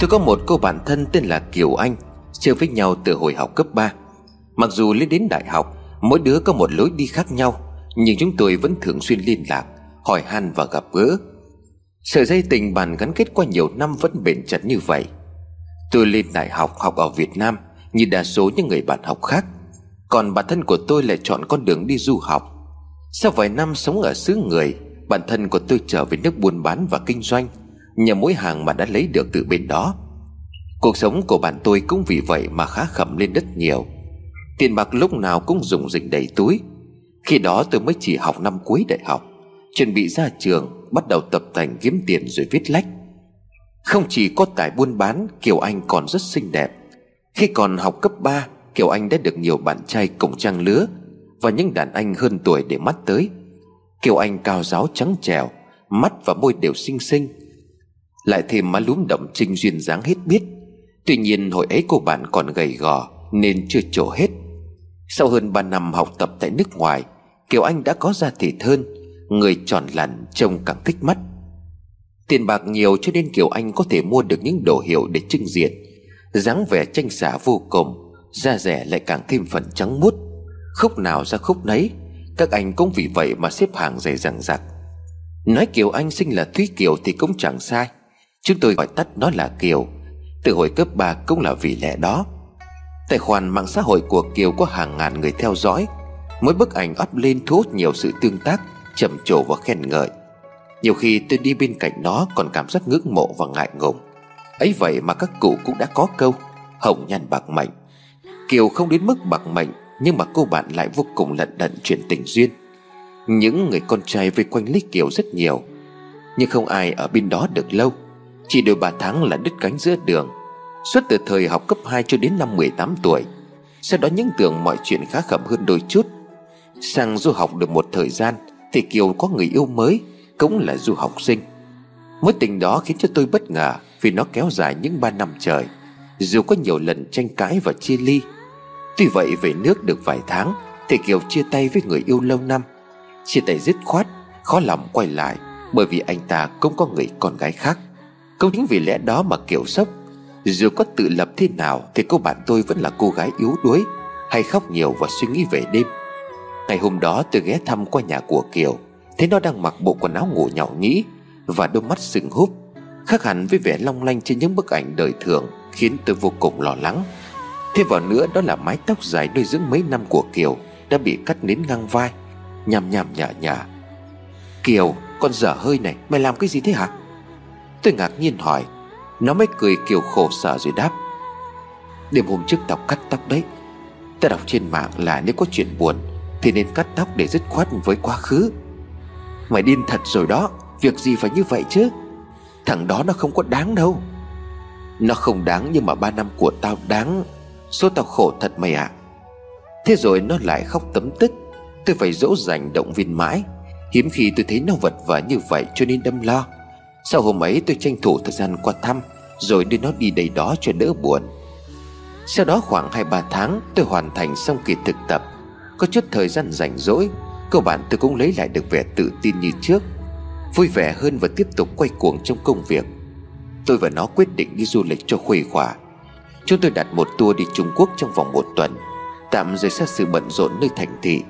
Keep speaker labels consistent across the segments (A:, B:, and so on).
A: Tôi có một cô bạn thân tên là Kiều Anh, Chơi với nhau từ hồi học cấp 3 Mặc dù lên đến đại học, Mỗi đứa có một lối đi khác nhau, Nhưng chúng tôi vẫn thường xuyên liên lạc, Hỏi han và gặp gỡ. Sợi dây tình bạn gắn kết qua nhiều năm Vẫn bền chặt như vậy. Tôi lên đại học học ở Việt Nam, Như đa số những người bạn học khác. Còn bản thân của tôi lại chọn con đường đi du học. Sau vài năm sống ở xứ người Bản thân của tôi trở về nước buôn bán và kinh doanh. Nhờ mỗi hàng mà đã lấy được từ bên đó. Cuộc sống của bạn tôi cũng vì vậy mà khá khẩm lên rất nhiều. Tiền bạc lúc nào cũng dùng dình đầy túi. Khi đó tôi mới chỉ học năm cuối đại học, Chuẩn bị ra trường, Bắt đầu tập thành kiếm tiền rồi viết lách. Không chỉ có tài buôn bán, Kiều Anh còn rất xinh đẹp. Khi còn học cấp 3 Kiều Anh đã được nhiều bạn trai cùng trang lứa Và những đàn anh hơn tuổi để mắt tới. Kiều Anh cao giáo trắng trẻo, Mắt và môi đều xinh xinh lại thêm má lúm động trinh duyên dáng hết biết. Tuy nhiên hồi ấy cô bạn còn gầy gò, Nên chưa trổ hết. Sau hơn 3 năm học tập tại nước ngoài, Kiều Anh đã có da thịt hơn Người tròn lặn trông càng thích mắt. Tiền bạc nhiều cho nên Kiều Anh có thể mua được những đồ hiệu để trưng diện. dáng vẻ tranh xả vô cùng, Da rẻ lại càng thêm phần trắng muốt. Khúc nào ra khúc nấy, Các anh cũng vì vậy mà xếp hàng dày dằng dặc. Nói Kiều Anh sinh là Thúy Kiều thì cũng chẳng sai. Chúng tôi gọi tắt nó là Kiều. Từ hồi cấp 3 cũng là vì lẽ đó. Tài khoản mạng xã hội của Kiều có hàng ngàn người theo dõi. Mỗi bức ảnh up lên thu hút nhiều sự tương tác trầm trồ và khen ngợi. Nhiều khi tôi đi bên cạnh nó còn cảm giác ngưỡng mộ và ngại ngùng. Ấy vậy mà các cụ cũng đã có câu, Hồng nhan bạc mệnh. Kiều không đến mức bạc mệnh, Nhưng mà cô bạn lại vô cùng lận đận chuyện tình duyên. Những người con trai vây quanh lấy Kiều rất nhiều, Nhưng không ai ở bên đó được lâu. Chỉ đôi ba tháng là đứt cánh giữa đường. Suốt từ thời học cấp 2 cho đến năm 18 tuổi Sau đó những tưởng mọi chuyện khá khẩm hơn đôi chút. Sang du học được một thời gian, Thì Kiều có người yêu mới, Cũng là du học sinh. Mối tình đó khiến cho tôi bất ngờ Vì nó kéo dài những ba năm trời. Dù có nhiều lần tranh cãi và chia ly, Tuy vậy về nước được vài tháng, Thì Kiều chia tay với người yêu lâu năm. Chia tay dứt khoát, Khó lòng quay lại, Bởi vì anh ta cũng có người con gái khác. Cũng chính vì lẽ đó mà Kiều sốc. Dù có tự lập thế nào Thì cô bạn tôi vẫn là cô gái yếu đuối, Hay khóc nhiều và suy nghĩ về đêm. Ngày hôm đó tôi ghé thăm qua nhà của Kiều, Thấy nó đang mặc bộ quần áo ngủ nhậu nhĩ Và đôi mắt sừng húp, Khác hẳn với vẻ long lanh trên những bức ảnh đời thường Khiến tôi vô cùng lo lắng. Thêm vào nữa, đó là mái tóc dài nuôi dưỡng mấy năm của Kiều Đã bị cắt đến ngang vai, Nhằm nhằm nhả nhả. Kiều, con dở hơi này, Mày làm cái gì thế hả? Tôi ngạc nhiên hỏi. Nó mới cười Kiều khổ sở rồi đáp. Đêm hôm trước tao cắt tóc đấy. Ta đọc trên mạng là nếu có chuyện buồn, Thì nên cắt tóc để dứt khoát với quá khứ. Mày điên thật rồi đó. Việc gì phải như vậy chứ? Thằng đó nó không có đáng đâu. Nó không đáng nhưng mà ba năm của tao đáng. Số tao khổ thật mày ạ. À. Thế rồi nó lại khóc tấm tức. Tôi phải dỗ dành động viên mãi. Hiếm khi tôi thấy nó vật vờ như vậy cho nên đâm lo. Sau hôm ấy tôi tranh thủ thời gian qua thăm, Rồi đưa nó đi đây đó cho đỡ buồn. Sau đó khoảng 2-3 tháng, tôi hoàn thành xong kỳ thực tập. Có chút thời gian rảnh rỗi, Cơ bản tôi cũng lấy lại được vẻ tự tin như trước. Vui vẻ hơn và tiếp tục quay cuồng trong công việc. Tôi và nó quyết định đi du lịch cho khuây khỏa. Chúng tôi đặt một tour đi Trung Quốc trong vòng một tuần, Tạm rời xa sự bận rộn nơi thành thị.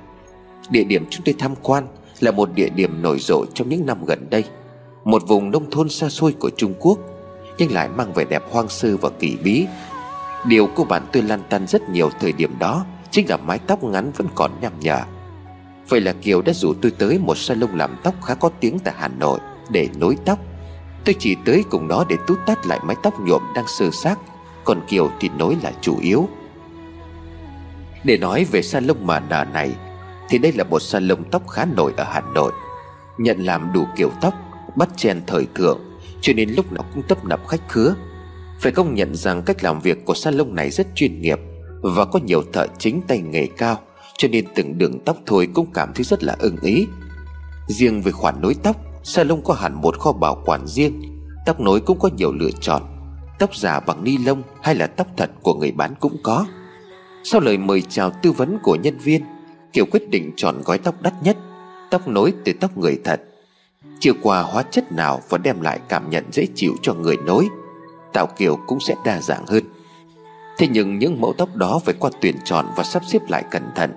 A: Địa điểm chúng tôi tham quan Là một địa điểm nổi rộ trong những năm gần đây. Một vùng nông thôn xa xôi của Trung Quốc, Nhưng lại mang vẻ đẹp hoang sơ và kỳ bí. Điều cô bạn tôi lan tăn rất nhiều thời điểm đó Chính là mái tóc ngắn vẫn còn nhằm nhở. Vậy là Kiều đã rủ tôi tới một salon làm tóc khá có tiếng tại Hà Nội Để nối tóc. Tôi chỉ tới cùng nó để tút tắt lại mái tóc nhuộm đang sơ xác, Còn Kiều thì nối là chủ yếu. Để nói về salon mà nà này, Thì đây là một salon tóc khá nổi ở Hà Nội, Nhận làm đủ kiểu tóc. Bắt chen thời thượng, Cho nên lúc nào cũng tấp nập khách khứa. Phải công nhận rằng cách làm việc của salon này rất chuyên nghiệp Và có nhiều thợ chính tay nghề cao, cho nên từng đường tóc thôi cũng cảm thấy rất là ưng ý. Riêng về khoản nối tóc, Salon có hẳn một kho bảo quản riêng, Tóc nối cũng có nhiều lựa chọn, Tóc giả bằng ni lông hay là tóc thật của người bán cũng có. Sau lời mời chào tư vấn của nhân viên, Kiều quyết định chọn gói tóc đắt nhất, Tóc nối từ tóc người thật. Chưa qua hóa chất nào và đem lại cảm nhận dễ chịu cho người nối Tạo kiểu cũng sẽ đa dạng hơn. Thế nhưng những mẫu tóc đó phải qua tuyển chọn và sắp xếp lại cẩn thận,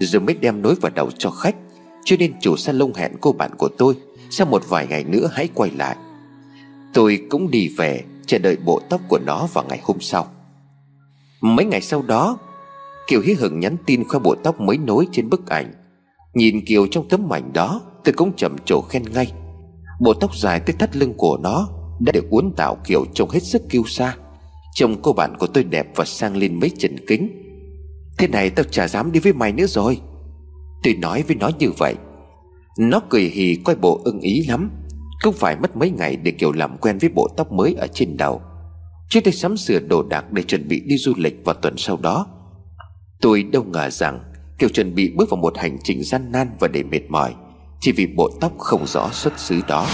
A: Rồi mới đem nối vào đầu cho khách. Cho nên chủ salon hẹn cô bạn của tôi, Sau một vài ngày nữa hãy quay lại. Tôi cũng đi về, Chờ đợi bộ tóc của nó vào ngày hôm sau. Mấy ngày sau đó, Kiều hí hửng nhắn tin khoe bộ tóc mới nối trên bức ảnh. Nhìn Kiều trong tấm ảnh đó Tôi cũng trầm trồ khen ngay. Bộ tóc dài tới thắt lưng của nó Đã được uốn tạo kiểu trông hết sức kiêu sa. Trông cô bạn của tôi đẹp và sang lên mấy trần kính. Thế này tao chả dám đi với mày nữa rồi. Tôi nói với nó như vậy. Nó cười hì coi bộ ưng ý lắm. Không phải mất mấy ngày để kiểu làm quen với bộ tóc mới ở trên đầu. Trước đây sắm sửa đồ đạc để chuẩn bị đi du lịch vào tuần sau đó. Tôi đâu ngờ rằng Kiều chuẩn bị bước vào một hành trình gian nan và đầy mệt mỏi. Chỉ vì bộ tóc không rõ xuất xứ đó.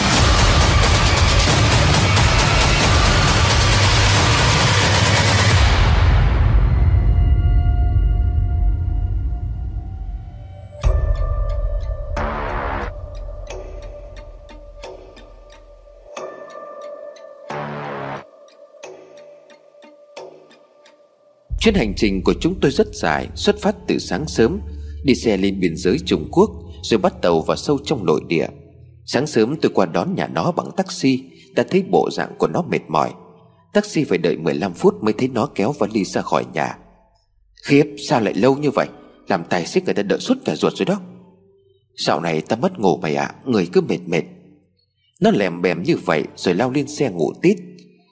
A: Chuyến hành trình của chúng tôi rất dài, Xuất phát từ sáng sớm, Đi xe lên biên giới Trung Quốc. Rồi bắt tàu vào sâu trong nội địa. Sáng sớm tôi qua đón nhà nó bằng taxi Đã thấy bộ dạng của nó mệt mỏi. Taxi phải đợi 15 phút mới thấy nó kéo vali ra khỏi nhà. Khiếp sao lại lâu như vậy? Làm tài xế người ta đợi suốt cả ruột rồi đó. Dạo này ta mất ngủ mày ạ à, Người cứ mệt mệt. Nó lèm bèm như vậy rồi lao lên xe ngủ tít.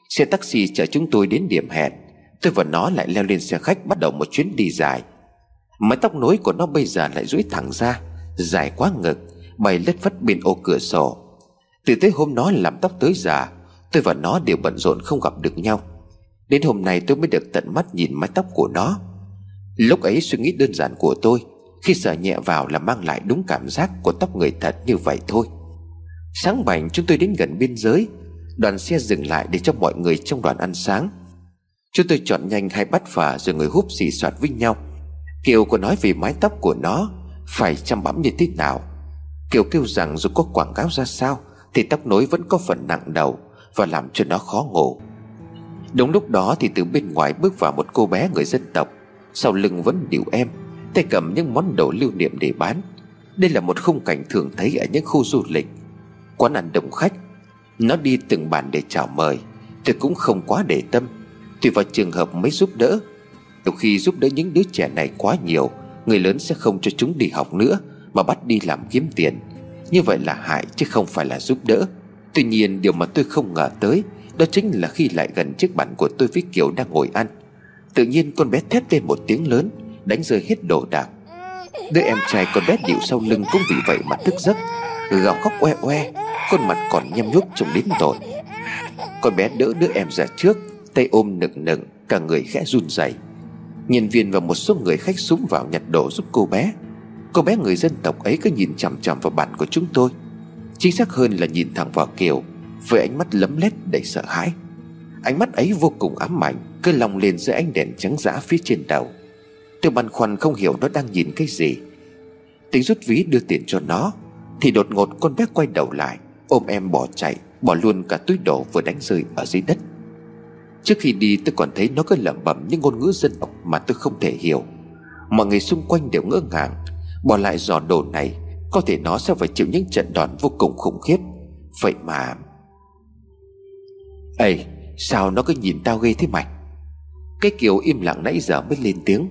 A: Xe taxi chở chúng tôi đến điểm hẹn. Tôi và nó lại leo lên xe khách Bắt đầu một chuyến đi dài. Mái tóc nối của nó bây giờ lại duỗi thẳng ra. Dài quá ngực, Bay lất phất bên ô cửa sổ. Từ tới hôm nó làm tóc tới già, Tôi và nó đều bận rộn không gặp được nhau. Đến hôm nay tôi mới được tận mắt nhìn mái tóc của nó. Lúc ấy suy nghĩ đơn giản của tôi, Khi sờ nhẹ vào là mang lại đúng cảm giác Của tóc người thật như vậy thôi. Sáng bảnh chúng tôi đến gần biên giới, Đoàn xe dừng lại để cho mọi người trong đoàn ăn sáng. Chúng tôi chọn nhanh hai bát phà rồi người húp xì soạt với nhau. Kiều có nói về mái tóc của nó. Phải chăm bẵm như thế nào. Kiều kêu rằng dù có quảng cáo ra sao, Thì tóc nối vẫn có phần nặng đầu Và làm cho nó khó ngủ. Đúng lúc đó thì từ bên ngoài bước vào một cô bé người dân tộc. Sau lưng vẫn điệu em, Tay cầm những món đồ lưu niệm để bán. Đây là một khung cảnh thường thấy ở những khu du lịch. Quán ăn đông khách. Nó đi từng bàn để chào mời. Tôi cũng không quá để tâm. Tùy vào trường hợp mới giúp đỡ. Đôi khi giúp đỡ những đứa trẻ này quá nhiều Người lớn sẽ không cho chúng đi học nữa, Mà bắt đi làm kiếm tiền. Như vậy là hại chứ không phải là giúp đỡ. Tuy nhiên, điều mà tôi không ngờ tới, Đó chính là khi lại gần chiếc bàn của tôi với Kiều đang ngồi ăn. Tự nhiên con bé thét lên một tiếng lớn, Đánh rơi hết đồ đạc. Đứa em trai con bé điệu sau lưng cũng vì vậy mà thức giấc. Gào khóc oe oe, Khuôn mặt còn nhem nhuốc trông đến tội Con bé đỡ đứa em ra trước, Tay ôm nựng nựng, Cả người khẽ run rẩy. Nhân viên và một số người khách súng vào nhặt đồ giúp cô bé. Cô bé người dân tộc ấy cứ nhìn chằm chằm vào bạn của chúng tôi. Chính xác hơn là nhìn thẳng vào Kiều, Với ánh mắt lấm lét đầy sợ hãi. Ánh mắt ấy vô cùng ám ảnh, Cứ lòng lên giữa ánh đèn trắng giã phía trên đầu. Tôi băn khoăn không hiểu nó đang nhìn cái gì. Tính rút ví đưa tiền cho nó, Thì đột ngột con bé quay đầu lại, Ôm em bỏ chạy, Bỏ luôn cả túi đồ vừa đánh rơi ở dưới đất. Trước khi đi tôi còn thấy nó cứ lẩm bẩm những ngôn ngữ dân tộc mà tôi không thể hiểu. Mọi người xung quanh đều ngỡ ngàng. Bỏ lại giò đồ này, Có thể nó sẽ phải chịu những trận đòn vô cùng khủng khiếp. Vậy mà Ê, Sao nó cứ nhìn tao ghê thế mày? Cái kiểu im lặng nãy giờ mới lên tiếng.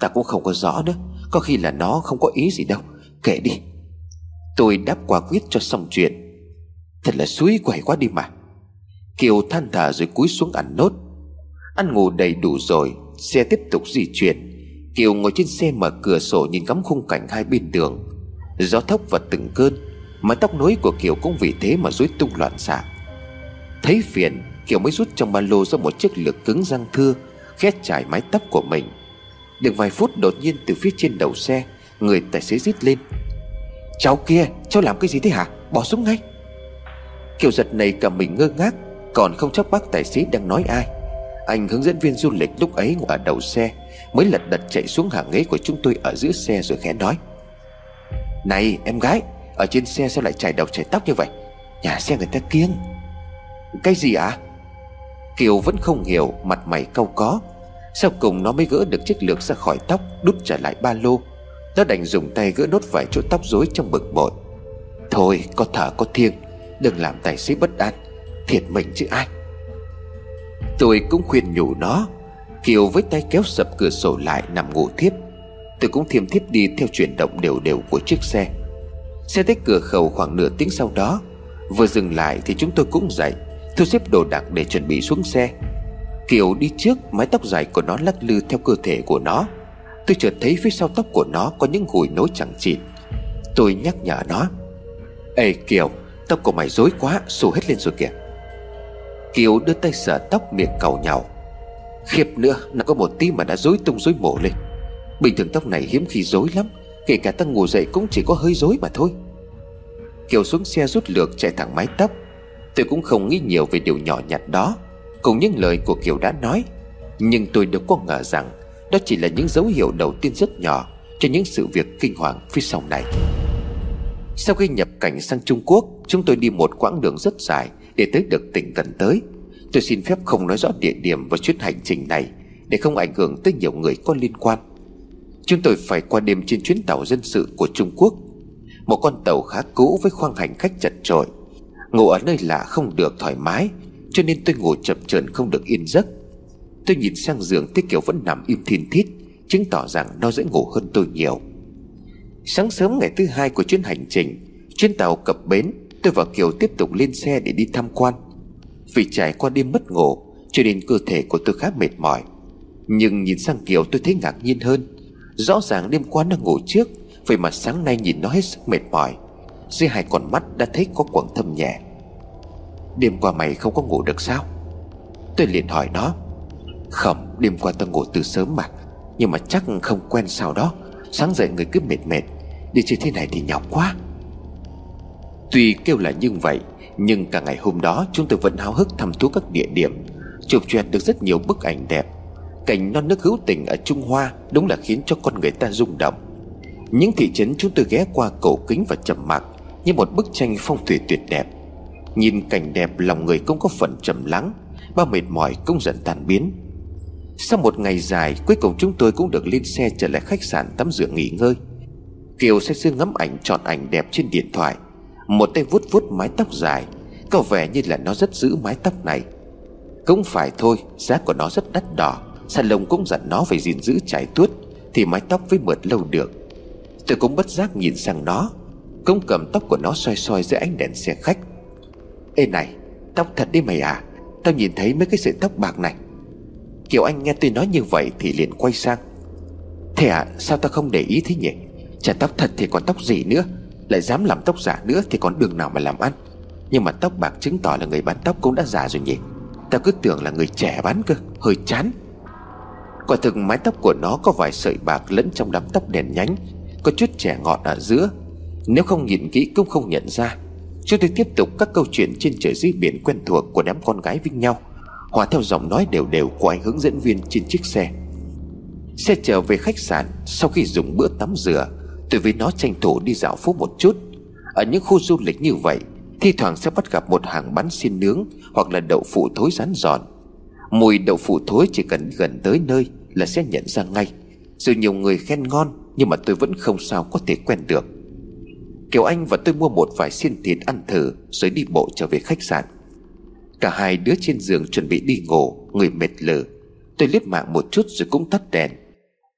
A: Ta cũng không có rõ nữa, Có khi là nó không có ý gì đâu. Kệ đi. Tôi đáp quả quyết cho xong chuyện. Thật là suối quẩy quá đi mà. Kiều than thở rồi cúi xuống ăn nốt Ăn ngủ đầy đủ rồi, Xe tiếp tục di chuyển. Kiều ngồi trên xe mở cửa sổ nhìn ngắm khung cảnh hai bên đường. Gió thốc và từng cơn, Mái tóc nối của Kiều cũng vì thế mà rối tung loạn xạ. Thấy phiền, Kiều mới rút trong ba lô ra một chiếc lược cứng răng thưa Khét trải mái tóc của mình. Được vài phút đột nhiên từ phía trên đầu xe, Người tài xế rít lên. Cháu kia, cháu làm cái gì thế hả? Bỏ xuống ngay. Kiều giật này cả mình ngơ ngác còn không chắc bác tài xế đang nói ai. Anh hướng dẫn viên du lịch lúc ấy ngồi ở đầu xe, Mới lật đật chạy xuống hàng ghế của chúng tôi ở giữa xe rồi khẽ nói. Này, em gái, Ở trên xe sao lại chảy đầu chảy tóc như vậy? Nhà xe người ta kiêng. Cái gì ạ? À? Kiều vẫn không hiểu, Mặt mày cau có. Sau cùng nó mới gỡ được chiếc lược ra khỏi tóc, Đút trở lại ba lô. Nó đành dùng tay gỡ nốt vài chỗ tóc rối trong bực bội. Thôi, có thở có thiêng, Đừng làm tài xế bất an. Thiệt mình chứ ai. Tôi cũng khuyên nhủ nó, Kiều với tay kéo sập cửa sổ lại nằm ngủ thiếp. Tôi cũng thiêm thiếp đi theo chuyển động đều đều của chiếc xe. Xe tới cửa khẩu khoảng nửa tiếng sau đó, Vừa dừng lại thì chúng tôi cũng dậy, Thu xếp đồ đạc để chuẩn bị xuống xe. Kiều đi trước, Mái tóc dài của nó lắc lư theo cơ thể của nó. Tôi chợt thấy phía sau tóc của nó Có những gùi nối chẳng chịt. Tôi nhắc nhở nó, Ê Kiều, Tóc của mày rối quá xù hết lên rồi kìa. Kiều đưa tay sờ tóc miệng cầu nhau. Khiếp nữa, Nó có một tí mà đã rối tung rối mổ lên. Bình thường tóc này hiếm khi rối lắm, Kể cả ta ngủ dậy cũng chỉ có hơi rối mà thôi. Kiều xuống xe rút lược chạy thẳng mái tóc. Tôi cũng không nghĩ nhiều về điều nhỏ nhặt đó. Cùng những lời của Kiều đã nói. Nhưng tôi đâu có ngờ rằng, Đó chỉ là những dấu hiệu đầu tiên rất nhỏ Cho những sự việc kinh hoàng phía sau này. Sau khi nhập cảnh sang Trung Quốc, Chúng tôi đi một quãng đường rất dài. Để tới được tỉnh gần tới, Tôi xin phép không nói rõ địa điểm và chuyến hành trình này Để không ảnh hưởng tới nhiều người có liên quan. Chúng tôi phải qua đêm trên chuyến tàu dân sự của Trung Quốc. Một con tàu khá cũ với khoang hành khách chật trội. Ngủ ở nơi lạ không được thoải mái, Cho nên tôi ngủ chập chờn không được yên giấc. Tôi nhìn sang giường Tiết Kiều vẫn nằm im thiên thít, Chứng tỏ rằng nó dễ ngủ hơn tôi nhiều. Sáng sớm ngày thứ hai của chuyến hành trình, Chuyến tàu cập bến Tôi và Kiều tiếp tục lên xe để đi tham quan. Vì trải qua đêm mất ngủ, Cho nên cơ thể của tôi khá mệt mỏi. Nhưng nhìn sang Kiều tôi thấy ngạc nhiên hơn. Rõ ràng đêm qua nó ngủ trước, Vậy mà sáng nay nhìn nó hết sức mệt mỏi. Dưới hai con mắt đã thấy có quầng thâm nhẹ. Đêm qua mày không có ngủ được sao? Tôi liền hỏi nó. Không, đêm qua tao ngủ từ sớm mà. Nhưng mà chắc không quen sao đó. Sáng dậy người cứ mệt mệt. Đi chơi thế này thì nhọc quá. Tuy kêu là như vậy, Nhưng cả ngày hôm đó chúng tôi vẫn háo hức thăm thú các địa điểm, Chụp choẹt được rất nhiều bức ảnh đẹp. Cảnh non nước hữu tình ở Trung Hoa Đúng là khiến cho con người ta rung động. Những thị trấn chúng tôi ghé qua cổ kính và trầm mặc Như một bức tranh phong thủy tuyệt đẹp. Nhìn cảnh đẹp lòng người cũng có phần trầm lắng, Bao mệt mỏi cũng dần tan biến. Sau một ngày dài, Cuối cùng chúng tôi cũng được lên xe trở lại khách sạn tắm rửa nghỉ ngơi. Kiều sẽ xưa ngắm ảnh, chọn ảnh đẹp trên điện thoại. Một tay vuốt vuốt mái tóc dài, Có vẻ như là nó rất giữ mái tóc này. Cũng phải thôi, Giá của nó rất đắt đỏ Salon cũng dặn nó phải gìn giữ trải tuốt, Thì mái tóc mới mượt lâu được. Tôi cũng bất giác nhìn sang nó, Cũng cầm tóc của nó soi soi dưới ánh đèn xe khách. Ê này, Tóc thật đi mày à Tao nhìn thấy mấy cái sợi tóc bạc này. Kiều Anh nghe tôi nói như vậy thì liền quay sang. Thế à sao tao không để ý thế nhỉ? Chả tóc thật thì còn tóc gì nữa? Lại dám làm tóc giả nữa thì còn đường nào mà làm ăn? Nhưng mà tóc bạc chứng tỏ là người bán tóc cũng đã già rồi nhỉ? Tao cứ tưởng là người trẻ bán cơ, Hơi chán. Quả thực mái tóc của nó có vài sợi bạc lẫn trong đám tóc đèn nhánh, Có chút trẻ ngọt ở giữa. Nếu không nhìn kỹ cũng không nhận ra. Chúng tôi tiếp tục các câu chuyện trên trời dưới biển quen thuộc của đám con gái với nhau. Hòa theo giọng nói đều đều của anh hướng dẫn viên trên chiếc xe. Xe trở về khách sạn Sau khi dùng bữa tắm rửa. Tôi với nó tranh thủ đi dạo phố một chút. Ở những khu du lịch như vậy, Thi thoảng sẽ bắt gặp một hàng bán xiên nướng Hoặc là đậu phụ thối rán giòn. Mùi đậu phụ thối chỉ cần gần tới nơi Là sẽ nhận ra ngay. Dù nhiều người khen ngon, Nhưng mà tôi vẫn không sao có thể quen được. Kiều Anh và tôi mua một vài xiên thịt ăn thử, Rồi đi bộ trở về khách sạn. Cả hai đứa trên giường chuẩn bị đi ngủ, Người mệt lờ Tôi liếc mạng một chút rồi cũng tắt đèn.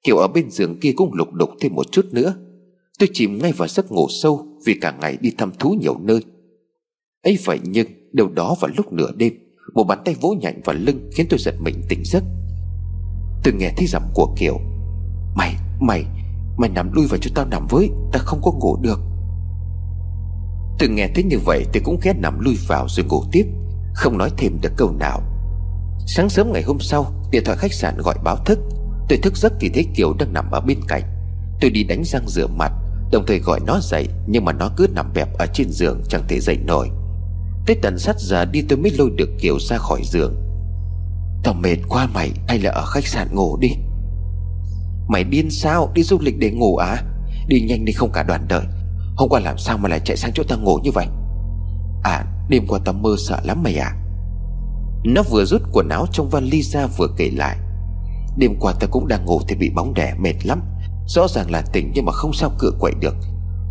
A: Kiều ở bên giường kia cũng lục đục thêm một chút nữa. Tôi chìm ngay vào giấc ngủ sâu Vì cả ngày đi thăm thú nhiều nơi. Ấy vậy nhưng đâu đó vào lúc nửa đêm Một bàn tay vỗ nhạnh vào lưng Khiến tôi giật mình tỉnh giấc. Tôi nghe thấy giọng của Kiều Mày, mày, mày nằm lui vào cho tao nằm với Ta không có ngủ được. Tôi nghe thấy như vậy Tôi cũng ghé nằm lui vào rồi ngủ tiếp Không nói thêm được câu nào. Sáng sớm ngày hôm sau Điện thoại khách sạn gọi báo thức. Tôi thức giấc thì thấy Kiều đang nằm ở bên cạnh. Tôi đi đánh răng rửa mặt Đồng thời gọi nó dậy, Nhưng mà nó cứ nằm bẹp ở trên giường, Chẳng thể dậy nổi. Tới tận sát giờ đi tôi mới lôi được Kiều ra khỏi giường. Tao mệt quá mày, Hay là ở khách sạn ngủ đi? Mày điên sao? Đi du lịch để ngủ à? Đi nhanh đi, không cả đoàn đợi. Hôm qua làm sao mà lại chạy sang chỗ tao ngủ như vậy? À đêm qua tao mơ sợ lắm mày à Nó vừa rút quần áo trong vali ra vừa kể lại. Đêm qua ta cũng đang ngủ thì bị bóng đè, mệt lắm. Rõ ràng là tỉnh nhưng mà không sao cựa quậy được.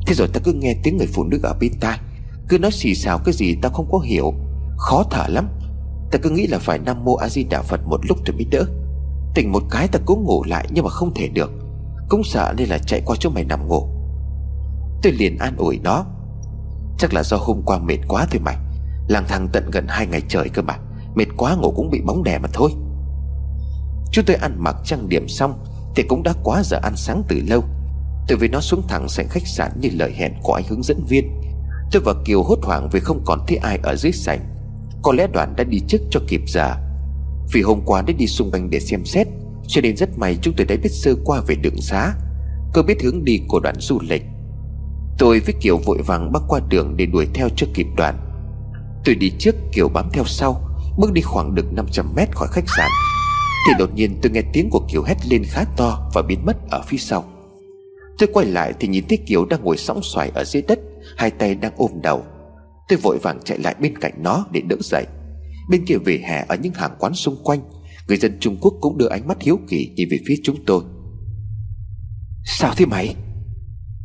A: Thế rồi ta cứ nghe tiếng người phụ nữ ở bên tai, Cứ nói xì xào cái gì ta không có hiểu. Khó thở lắm. Ta cứ nghĩ là phải Nam Mô A Di Đà Phật một lúc rồi mới đỡ. Tỉnh một cái ta cố ngủ lại nhưng mà không thể được. Cũng sợ nên là chạy qua chỗ mày nằm ngủ. Tôi liền an ủi nó. Chắc là do hôm qua mệt quá thôi mày. Lang thang tận gần hai ngày trời cơ mà. Mệt quá ngủ cũng bị bóng đè mà thôi. Chúng tôi ăn mặc trang điểm xong thì cũng đã quá giờ ăn sáng từ lâu. Tôi với nó xuống thẳng sảnh khách sạn như lời hẹn của anh hướng dẫn viên. Tôi và Kiều hốt hoảng vì không còn thấy ai ở dưới sảnh. Có lẽ đoàn đã đi trước cho kịp giờ. Vì hôm qua đã đi xung quanh để xem xét, Cho nên rất may chúng tôi đã biết sơ qua về đường xá. Cơ biết hướng đi của đoàn du lịch. Tôi với Kiều vội vàng bắc qua đường để đuổi theo cho kịp đoàn. Tôi đi trước, Kiều bám theo sau, Bước đi khoảng được 500 mét khỏi khách sạn. Thì đột nhiên tôi nghe tiếng của Kiều hét lên khá to Và biến mất ở phía sau. Tôi quay lại thì nhìn thấy Kiều đang ngồi sóng xoài ở dưới đất Hai tay đang ôm đầu. Tôi vội vàng chạy lại bên cạnh nó để đỡ dậy. Bên kia về hè ở những hàng quán xung quanh Người dân Trung Quốc cũng đưa ánh mắt hiếu kỳ nhìn về phía chúng tôi. Sao thế mày?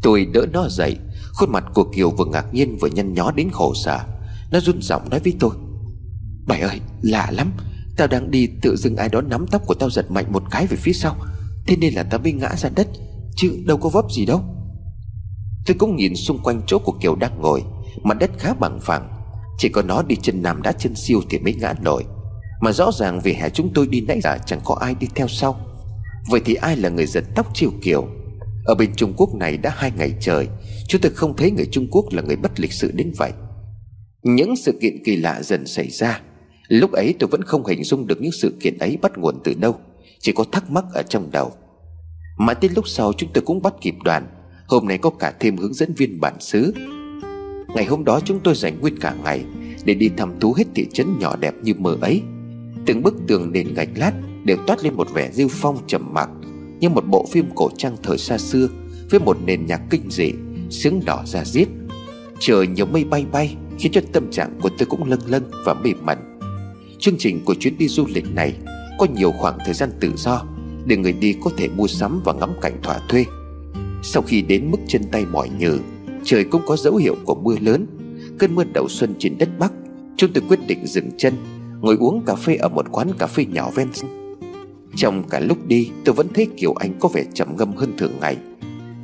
A: Tôi đỡ nó dậy Khuôn mặt của Kiều vừa ngạc nhiên vừa nhăn nhó đến khổ sở. Nó run giọng nói với tôi. Mày ơi lạ lắm Tao đang đi tự dưng ai đó nắm tóc của tao giật mạnh một cái về phía sau. Thế nên là tao mới ngã ra đất, Chứ đâu có vấp gì đâu. Tôi cũng nhìn xung quanh chỗ của Kiều đang ngồi, Mặt đất khá bằng phẳng. Chỉ có nó đi chân nằm đá chân siêu thì mới ngã nổi Mà rõ ràng vì hè chúng tôi đi nãy giờ chẳng có ai đi theo sau. Vậy thì ai là người giật tóc chiều Kiều? Ở bên Trung Quốc này đã hai ngày trời Chúng tôi không thấy người Trung Quốc là người bất lịch sự đến vậy. Những sự kiện kỳ lạ dần xảy ra. Lúc ấy tôi vẫn không hình dung được những sự kiện ấy bắt nguồn từ đâu, Chỉ có thắc mắc ở trong đầu. Mà tới lúc sau chúng tôi cũng bắt kịp đoàn, Hôm nay có cả thêm hướng dẫn viên bản xứ. Ngày hôm đó chúng tôi dành nguyên cả ngày Để đi thăm thú hết thị trấn nhỏ đẹp như mơ ấy. Từng bức tường nền gạch lát Đều toát lên một vẻ diêu phong trầm mặc, Như một bộ phim cổ trang thời xa xưa, Với một nền nhạc kinh dị, Sướng đỏ ra giết Trời nhiều mây bay bay, Khiến cho tâm trạng của tôi cũng lâng lâng và mềm mẩn. Chương trình của chuyến đi du lịch này Có nhiều khoảng thời gian tự do Để người đi có thể mua sắm và ngắm cảnh thỏa thuê. Sau khi đến mức chân tay mỏi nhừ, Trời cũng có dấu hiệu của mưa lớn. Cơn mưa đầu xuân trên đất Bắc, Chúng tôi quyết định dừng chân, Ngồi uống cà phê ở một quán cà phê nhỏ ven sông. Trong cả lúc đi, tôi vẫn thấy Kiều Anh có vẻ trầm ngâm hơn thường ngày.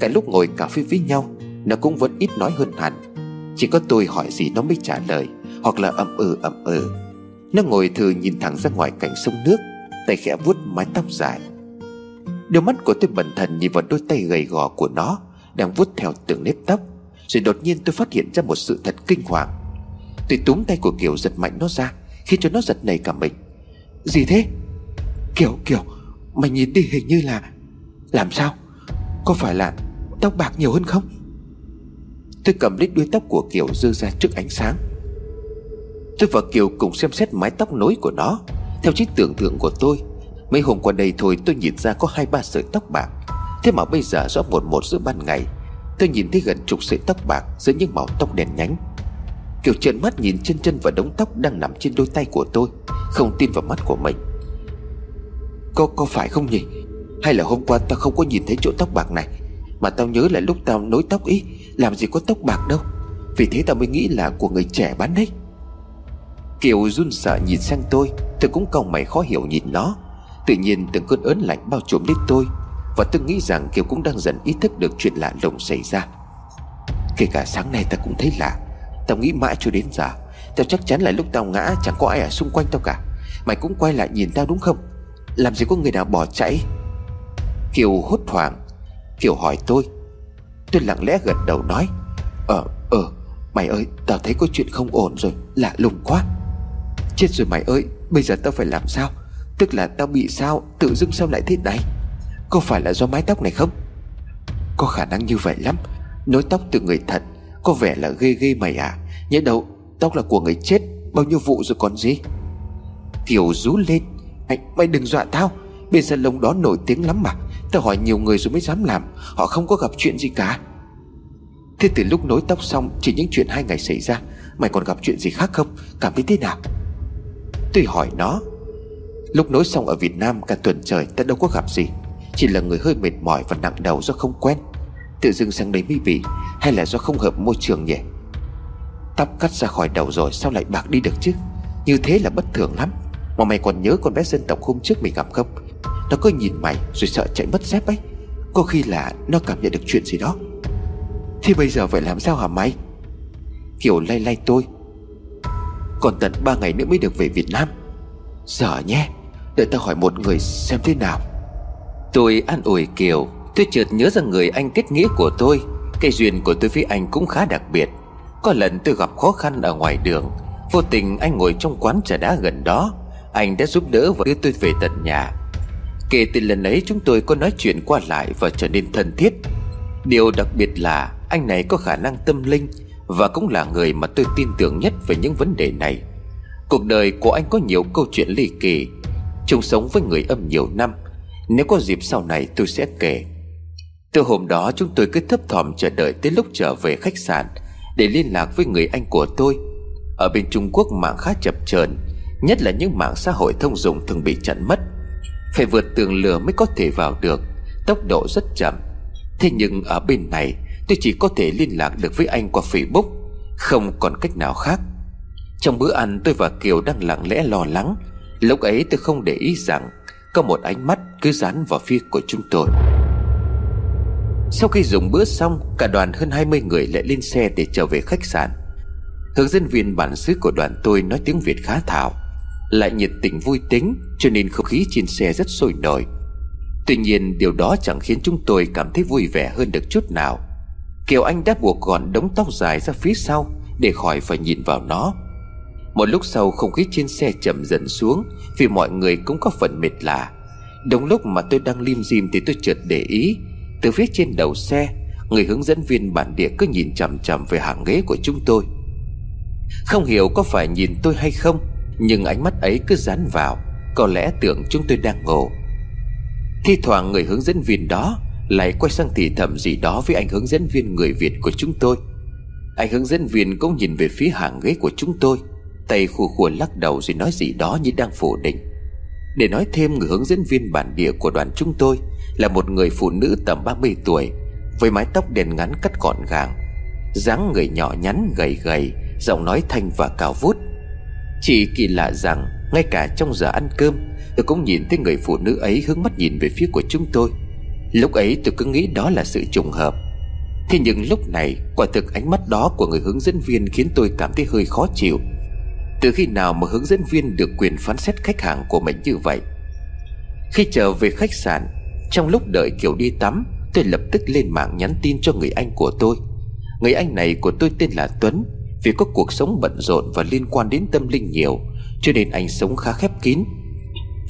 A: Cả lúc ngồi cà phê với nhau, Nó cũng vẫn ít nói hơn hẳn. Chỉ có tôi hỏi gì nó mới trả lời, Hoặc là ậm ừ ậm ừ. Nó ngồi thử nhìn thẳng ra ngoài cảnh sông nước, Tay khẽ vuốt mái tóc dài. Đôi mắt của tôi bẩn thần nhìn vào đôi tay gầy gò của nó, Đang vuốt theo từng nếp tóc, Rồi đột nhiên tôi phát hiện ra một sự thật kinh hoàng. Tôi túm tay của Kiều giật mạnh nó ra, Khiến cho nó giật nảy cả mình. Gì thế? Kiều Kiều, Mày nhìn đi, hình như là Làm sao? Có phải là tóc bạc nhiều hơn không? Tôi cầm lấy đuôi tóc của Kiều dơ ra trước ánh sáng. Tôi và Kiều cùng xem xét mái tóc nối của nó. Theo trí tưởng tượng của tôi, Mấy hôm qua đây thôi tôi nhìn ra có hai ba sợi tóc bạc. Thế mà bây giờ rõ một một giữa ban ngày, Tôi nhìn thấy gần chục sợi tóc bạc Giữa những màu tóc đen nhánh. Kiều trợn mắt nhìn chân chân và đống tóc Đang nằm trên đôi tay của tôi, Không tin vào mắt của mình. Có có phải không nhỉ? Hay là hôm qua tao không có nhìn thấy chỗ tóc bạc này, Mà tao nhớ là lúc tao nối tóc ý, Làm gì có tóc bạc đâu. Vì thế tao mới nghĩ là của người trẻ bán đấy. Kiều run sợ nhìn sang tôi Tôi cũng cau mày khó hiểu nhìn nó. Tự nhiên từng cơn ớn lạnh bao trùm đến tôi, Và tôi nghĩ rằng Kiều cũng đang dần ý thức được chuyện lạ lùng xảy ra. Kể cả sáng nay ta cũng thấy lạ, Tao nghĩ mãi cho đến giờ, Tao chắc chắn là lúc tao ngã chẳng có ai ở xung quanh tao cả. Mày cũng quay lại nhìn tao đúng không? Làm gì có người nào bỏ chạy? Kiều hốt hoảng, Kiều hỏi tôi. Tôi lặng lẽ gật đầu nói Ờ ờ Mày ơi, tao thấy có chuyện không ổn rồi, Lạ lùng quá. Chết rồi mày ơi, Bây giờ tao phải làm sao? Tức là tao bị sao, Tự dưng sao lại thế này? Có phải là do mái tóc này không? Có khả năng như vậy lắm. Nối tóc từ người thật, Có vẻ là ghê ghê mày à. Nhớ đâu, tóc là của người chết, Bao nhiêu vụ rồi còn gì? Kiều rú lên. Anh, mày đừng dọa tao. Bên lông đó nổi tiếng lắm mà. Tao hỏi nhiều người rồi mới dám làm. Họ không có gặp chuyện gì cả. Thế từ lúc nối tóc xong, Chỉ những chuyện hai ngày xảy ra, Mày còn gặp chuyện gì khác không? Cảm thấy thế nào? Tôi hỏi nó, Lúc nối xong ở Việt Nam cả tuần trời ta đâu có gặp gì. Chỉ là người hơi mệt mỏi và nặng đầu do không quen. Tự dưng sang đấy mới bị Hay là do không hợp môi trường nhỉ? Tóc cắt ra khỏi đầu rồi Sao lại bạc đi được chứ? Như thế là bất thường lắm. Mà mày còn nhớ con bé dân tộc hôm trước mình gặp không? Nó cứ nhìn mày rồi sợ chạy mất dép ấy. Có khi là nó cảm nhận được chuyện gì đó. Thì bây giờ phải làm sao hả mày? Kiểu lay lay tôi. Còn tận 3 ngày nữa mới được về Việt Nam. Sợ nhé, Đợi ta hỏi một người xem thế nào. Tôi an ủi Kiều, Tôi chợt nhớ ra người anh kết nghĩa của tôi. Cái duyên của tôi với anh cũng khá đặc biệt. Có lần tôi gặp khó khăn ở ngoài đường, Vô tình anh ngồi trong quán trà đá gần đó. Anh đã giúp đỡ và đưa tôi về tận nhà. Kể từ lần ấy, chúng tôi có nói chuyện qua lại và trở nên thân thiết. Điều đặc biệt là anh này có khả năng tâm linh và cũng là người mà tôi tin tưởng nhất về những vấn đề này. Cuộc đời của anh có nhiều câu chuyện ly kỳ. Chung sống với người âm nhiều năm. Nếu có dịp sau này tôi sẽ kể. Từ hôm đó chúng tôi cứ thấp thỏm chờ đợi tới lúc trở về khách sạn Để liên lạc với người anh của tôi. Ở bên Trung Quốc mạng khá chập chờn, Nhất là những mạng xã hội thông dụng thường bị chặn mất. Phải vượt tường lửa mới có thể vào được, Tốc độ rất chậm. Thế nhưng ở bên này Tôi chỉ có thể liên lạc được với anh qua Facebook, Không còn cách nào khác. Trong bữa ăn, tôi và Kiều đang lặng lẽ lo lắng. Lúc ấy, tôi không để ý rằng Có một ánh mắt cứ dán vào phía của chúng tôi. Sau khi dùng bữa xong, Cả đoàn hơn 20 người lại lên xe để trở về khách sạn. Hướng dẫn viên bản xứ của đoàn tôi nói tiếng Việt khá thạo Lại nhiệt tình vui tính, Cho nên không khí trên xe rất sôi nổi. Tuy nhiên, điều đó chẳng khiến chúng tôi cảm thấy vui vẻ hơn được chút nào. Kiều Anh đã buộc gọn đống tóc dài ra phía sau Để khỏi phải nhìn vào nó. Một lúc sau không khí trên xe chậm dần xuống Vì mọi người cũng có phần mệt lạ. Đúng lúc mà tôi đang lim dim Thì tôi chợt để ý, Từ phía trên đầu xe, Người hướng dẫn viên bản địa cứ nhìn chằm chằm về hàng ghế của chúng tôi. Không hiểu có phải nhìn tôi hay không, Nhưng ánh mắt ấy cứ dán vào, Có lẽ tưởng chúng tôi đang ngủ Thi thoảng người hướng dẫn viên đó lại quay sang thì thầm gì đó với anh hướng dẫn viên người Việt của chúng tôi. Anh hướng dẫn viên cũng nhìn về phía hàng ghế của chúng tôi, Tay khua khua lắc đầu rồi nói gì đó như đang phủ định. Để nói thêm, người hướng dẫn viên bản địa của đoàn chúng tôi Là một người phụ nữ tầm 30 tuổi, Với mái tóc đen ngắn cắt gọn gàng, dáng người nhỏ nhắn gầy gầy, Giọng nói thanh và cao vút. Chỉ kỳ lạ rằng, Ngay cả trong giờ ăn cơm, Tôi cũng nhìn thấy người phụ nữ ấy hướng mắt nhìn về phía của chúng tôi. Lúc ấy tôi cứ nghĩ đó là sự trùng hợp. Thế nhưng lúc này, Quả thực ánh mắt đó của người hướng dẫn viên Khiến tôi cảm thấy hơi khó chịu. Từ khi nào mà hướng dẫn viên được quyền phán xét khách hàng của mình như vậy? Khi trở về khách sạn, Trong lúc đợi Kiều đi tắm, Tôi lập tức lên mạng nhắn tin cho người anh của tôi. Người anh này của tôi tên là Tuấn, Vì có cuộc sống bận rộn và liên quan đến tâm linh nhiều, Cho nên anh sống khá khép kín.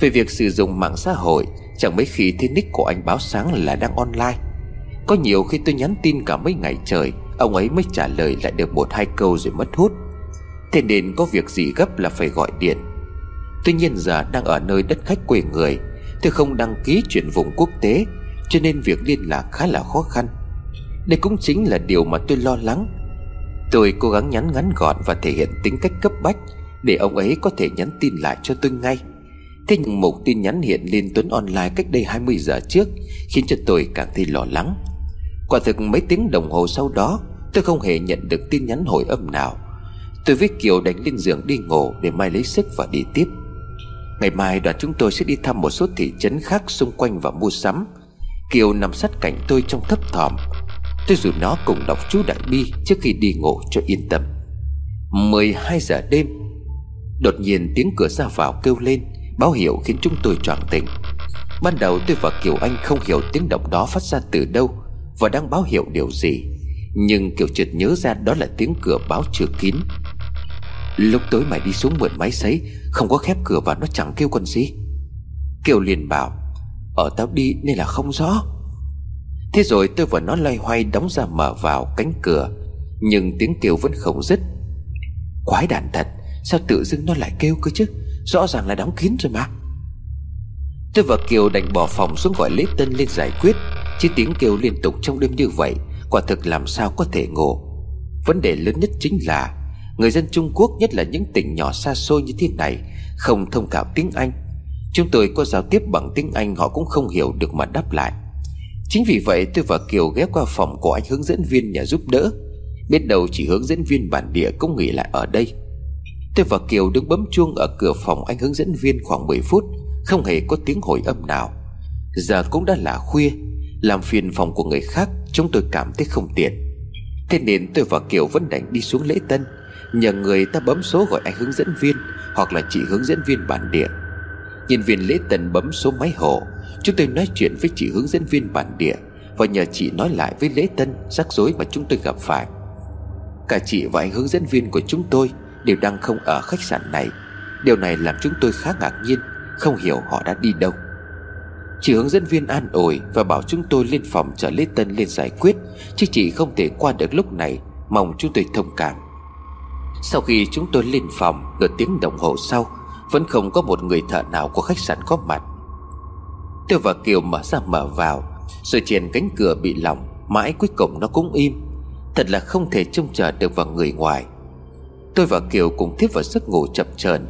A: Về việc sử dụng mạng xã hội Chẳng mấy khi thấy nick của anh báo sáng là đang online. Có nhiều khi tôi nhắn tin cả mấy ngày trời, Ông ấy mới trả lời lại được một hai câu rồi mất hút. Thế nên có việc gì gấp là phải gọi điện. Tuy nhiên giờ đang ở nơi đất khách quê người, Tôi không đăng ký chuyển vùng quốc tế, Cho nên việc liên lạc khá là khó khăn. Đây cũng chính là điều mà tôi lo lắng. Tôi cố gắng nhắn ngắn gọn và thể hiện tính cách cấp bách Để ông ấy có thể nhắn tin lại cho tôi ngay. Thế nhưng một tin nhắn hiện lên Tuấn online cách đây 20 giờ trước Khiến cho tôi càng thêm lo lắng. Quả thực mấy tiếng đồng hồ sau đó, Tôi không hề nhận được tin nhắn hồi âm nào. Tôi với Kiều đánh lên giường đi ngủ Để mai lấy sức và đi tiếp. Ngày mai đoàn chúng tôi sẽ đi thăm một số thị trấn khác xung quanh và mua sắm. Kiều nằm sát cạnh tôi trong thấp thỏm. Tôi rủ nó cùng đọc chú Đại Bi trước khi đi ngủ cho yên tâm. 12 giờ đêm, Đột nhiên tiếng cửa ra vào kêu lên. Báo hiệu khiến chúng tôi choàng tỉnh. Ban đầu tôi và Kiều Anh không hiểu tiếng động đó phát ra từ đâu Và đang báo hiệu điều gì, Nhưng Kiều chợt nhớ ra đó là tiếng cửa báo chưa kín. Lúc tối mày đi xuống mượn máy sấy, Không có khép cửa và nó chẳng kêu con gì. Kiều liền bảo, Ở tao đi nên là không rõ. Thế rồi tôi và nó loay hoay đóng ra mở vào cánh cửa, Nhưng tiếng kêu vẫn không dứt. Quái đàn thật, Sao tự dưng nó lại kêu cơ chứ? Rõ ràng là đóng kín rồi mà. Tôi và Kiều đành bỏ phòng xuống gọi Lê Tân lên giải quyết, Chứ tiếng kêu liên tục trong đêm như vậy, Quả thực làm sao có thể ngủ Vấn đề lớn nhất chính là, Người dân Trung Quốc, nhất là những tỉnh nhỏ xa xôi như thế này, Không thông cảm tiếng Anh. Chúng tôi có giao tiếp bằng tiếng Anh, Họ cũng không hiểu được mà đáp lại. Chính vì vậy, tôi và Kiều ghé qua phòng của anh hướng dẫn viên nhà giúp đỡ. Biết đầu chỉ hướng dẫn viên bản địa cũng nghỉ lại ở đây. Tôi và Kiều đứng bấm chuông ở cửa phòng anh hướng dẫn viên khoảng 10 phút, Không hề có tiếng hồi âm nào. Giờ cũng đã là khuya, Làm phiền phòng của người khác, Chúng tôi cảm thấy không tiện. Thế nên tôi và Kiều vẫn đành đi xuống lễ tân, Nhờ người ta bấm số gọi anh hướng dẫn viên, Hoặc là chị hướng dẫn viên bản địa. Nhân viên lễ tân bấm số máy hộ Chúng tôi nói chuyện với chị hướng dẫn viên bản địa, Và nhờ chị nói lại với lễ tân, Rắc rối mà chúng tôi gặp phải. Cả chị và anh hướng dẫn viên của chúng tôi Đều đang không ở khách sạn này. Điều này làm chúng tôi khá ngạc nhiên, Không hiểu họ đã đi đâu. Chị hướng dẫn viên an ủi Và bảo chúng tôi lên phòng chờ lê tân lên giải quyết, Chứ chị không thể qua được lúc này, Mong chúng tôi thông cảm. Sau khi chúng tôi lên phòng, Nửa tiếng đồng hồ sau, Vẫn không có một người thợ nào của khách sạn có mặt. Tôi và Kiều mở ra mở vào, Rồi trên cánh cửa bị lỏng, Mãi cuối cùng nó cũng im. Thật là không thể trông chờ được vào người ngoài. Tôi và Kiều cùng tiếp vào giấc ngủ chập chờn.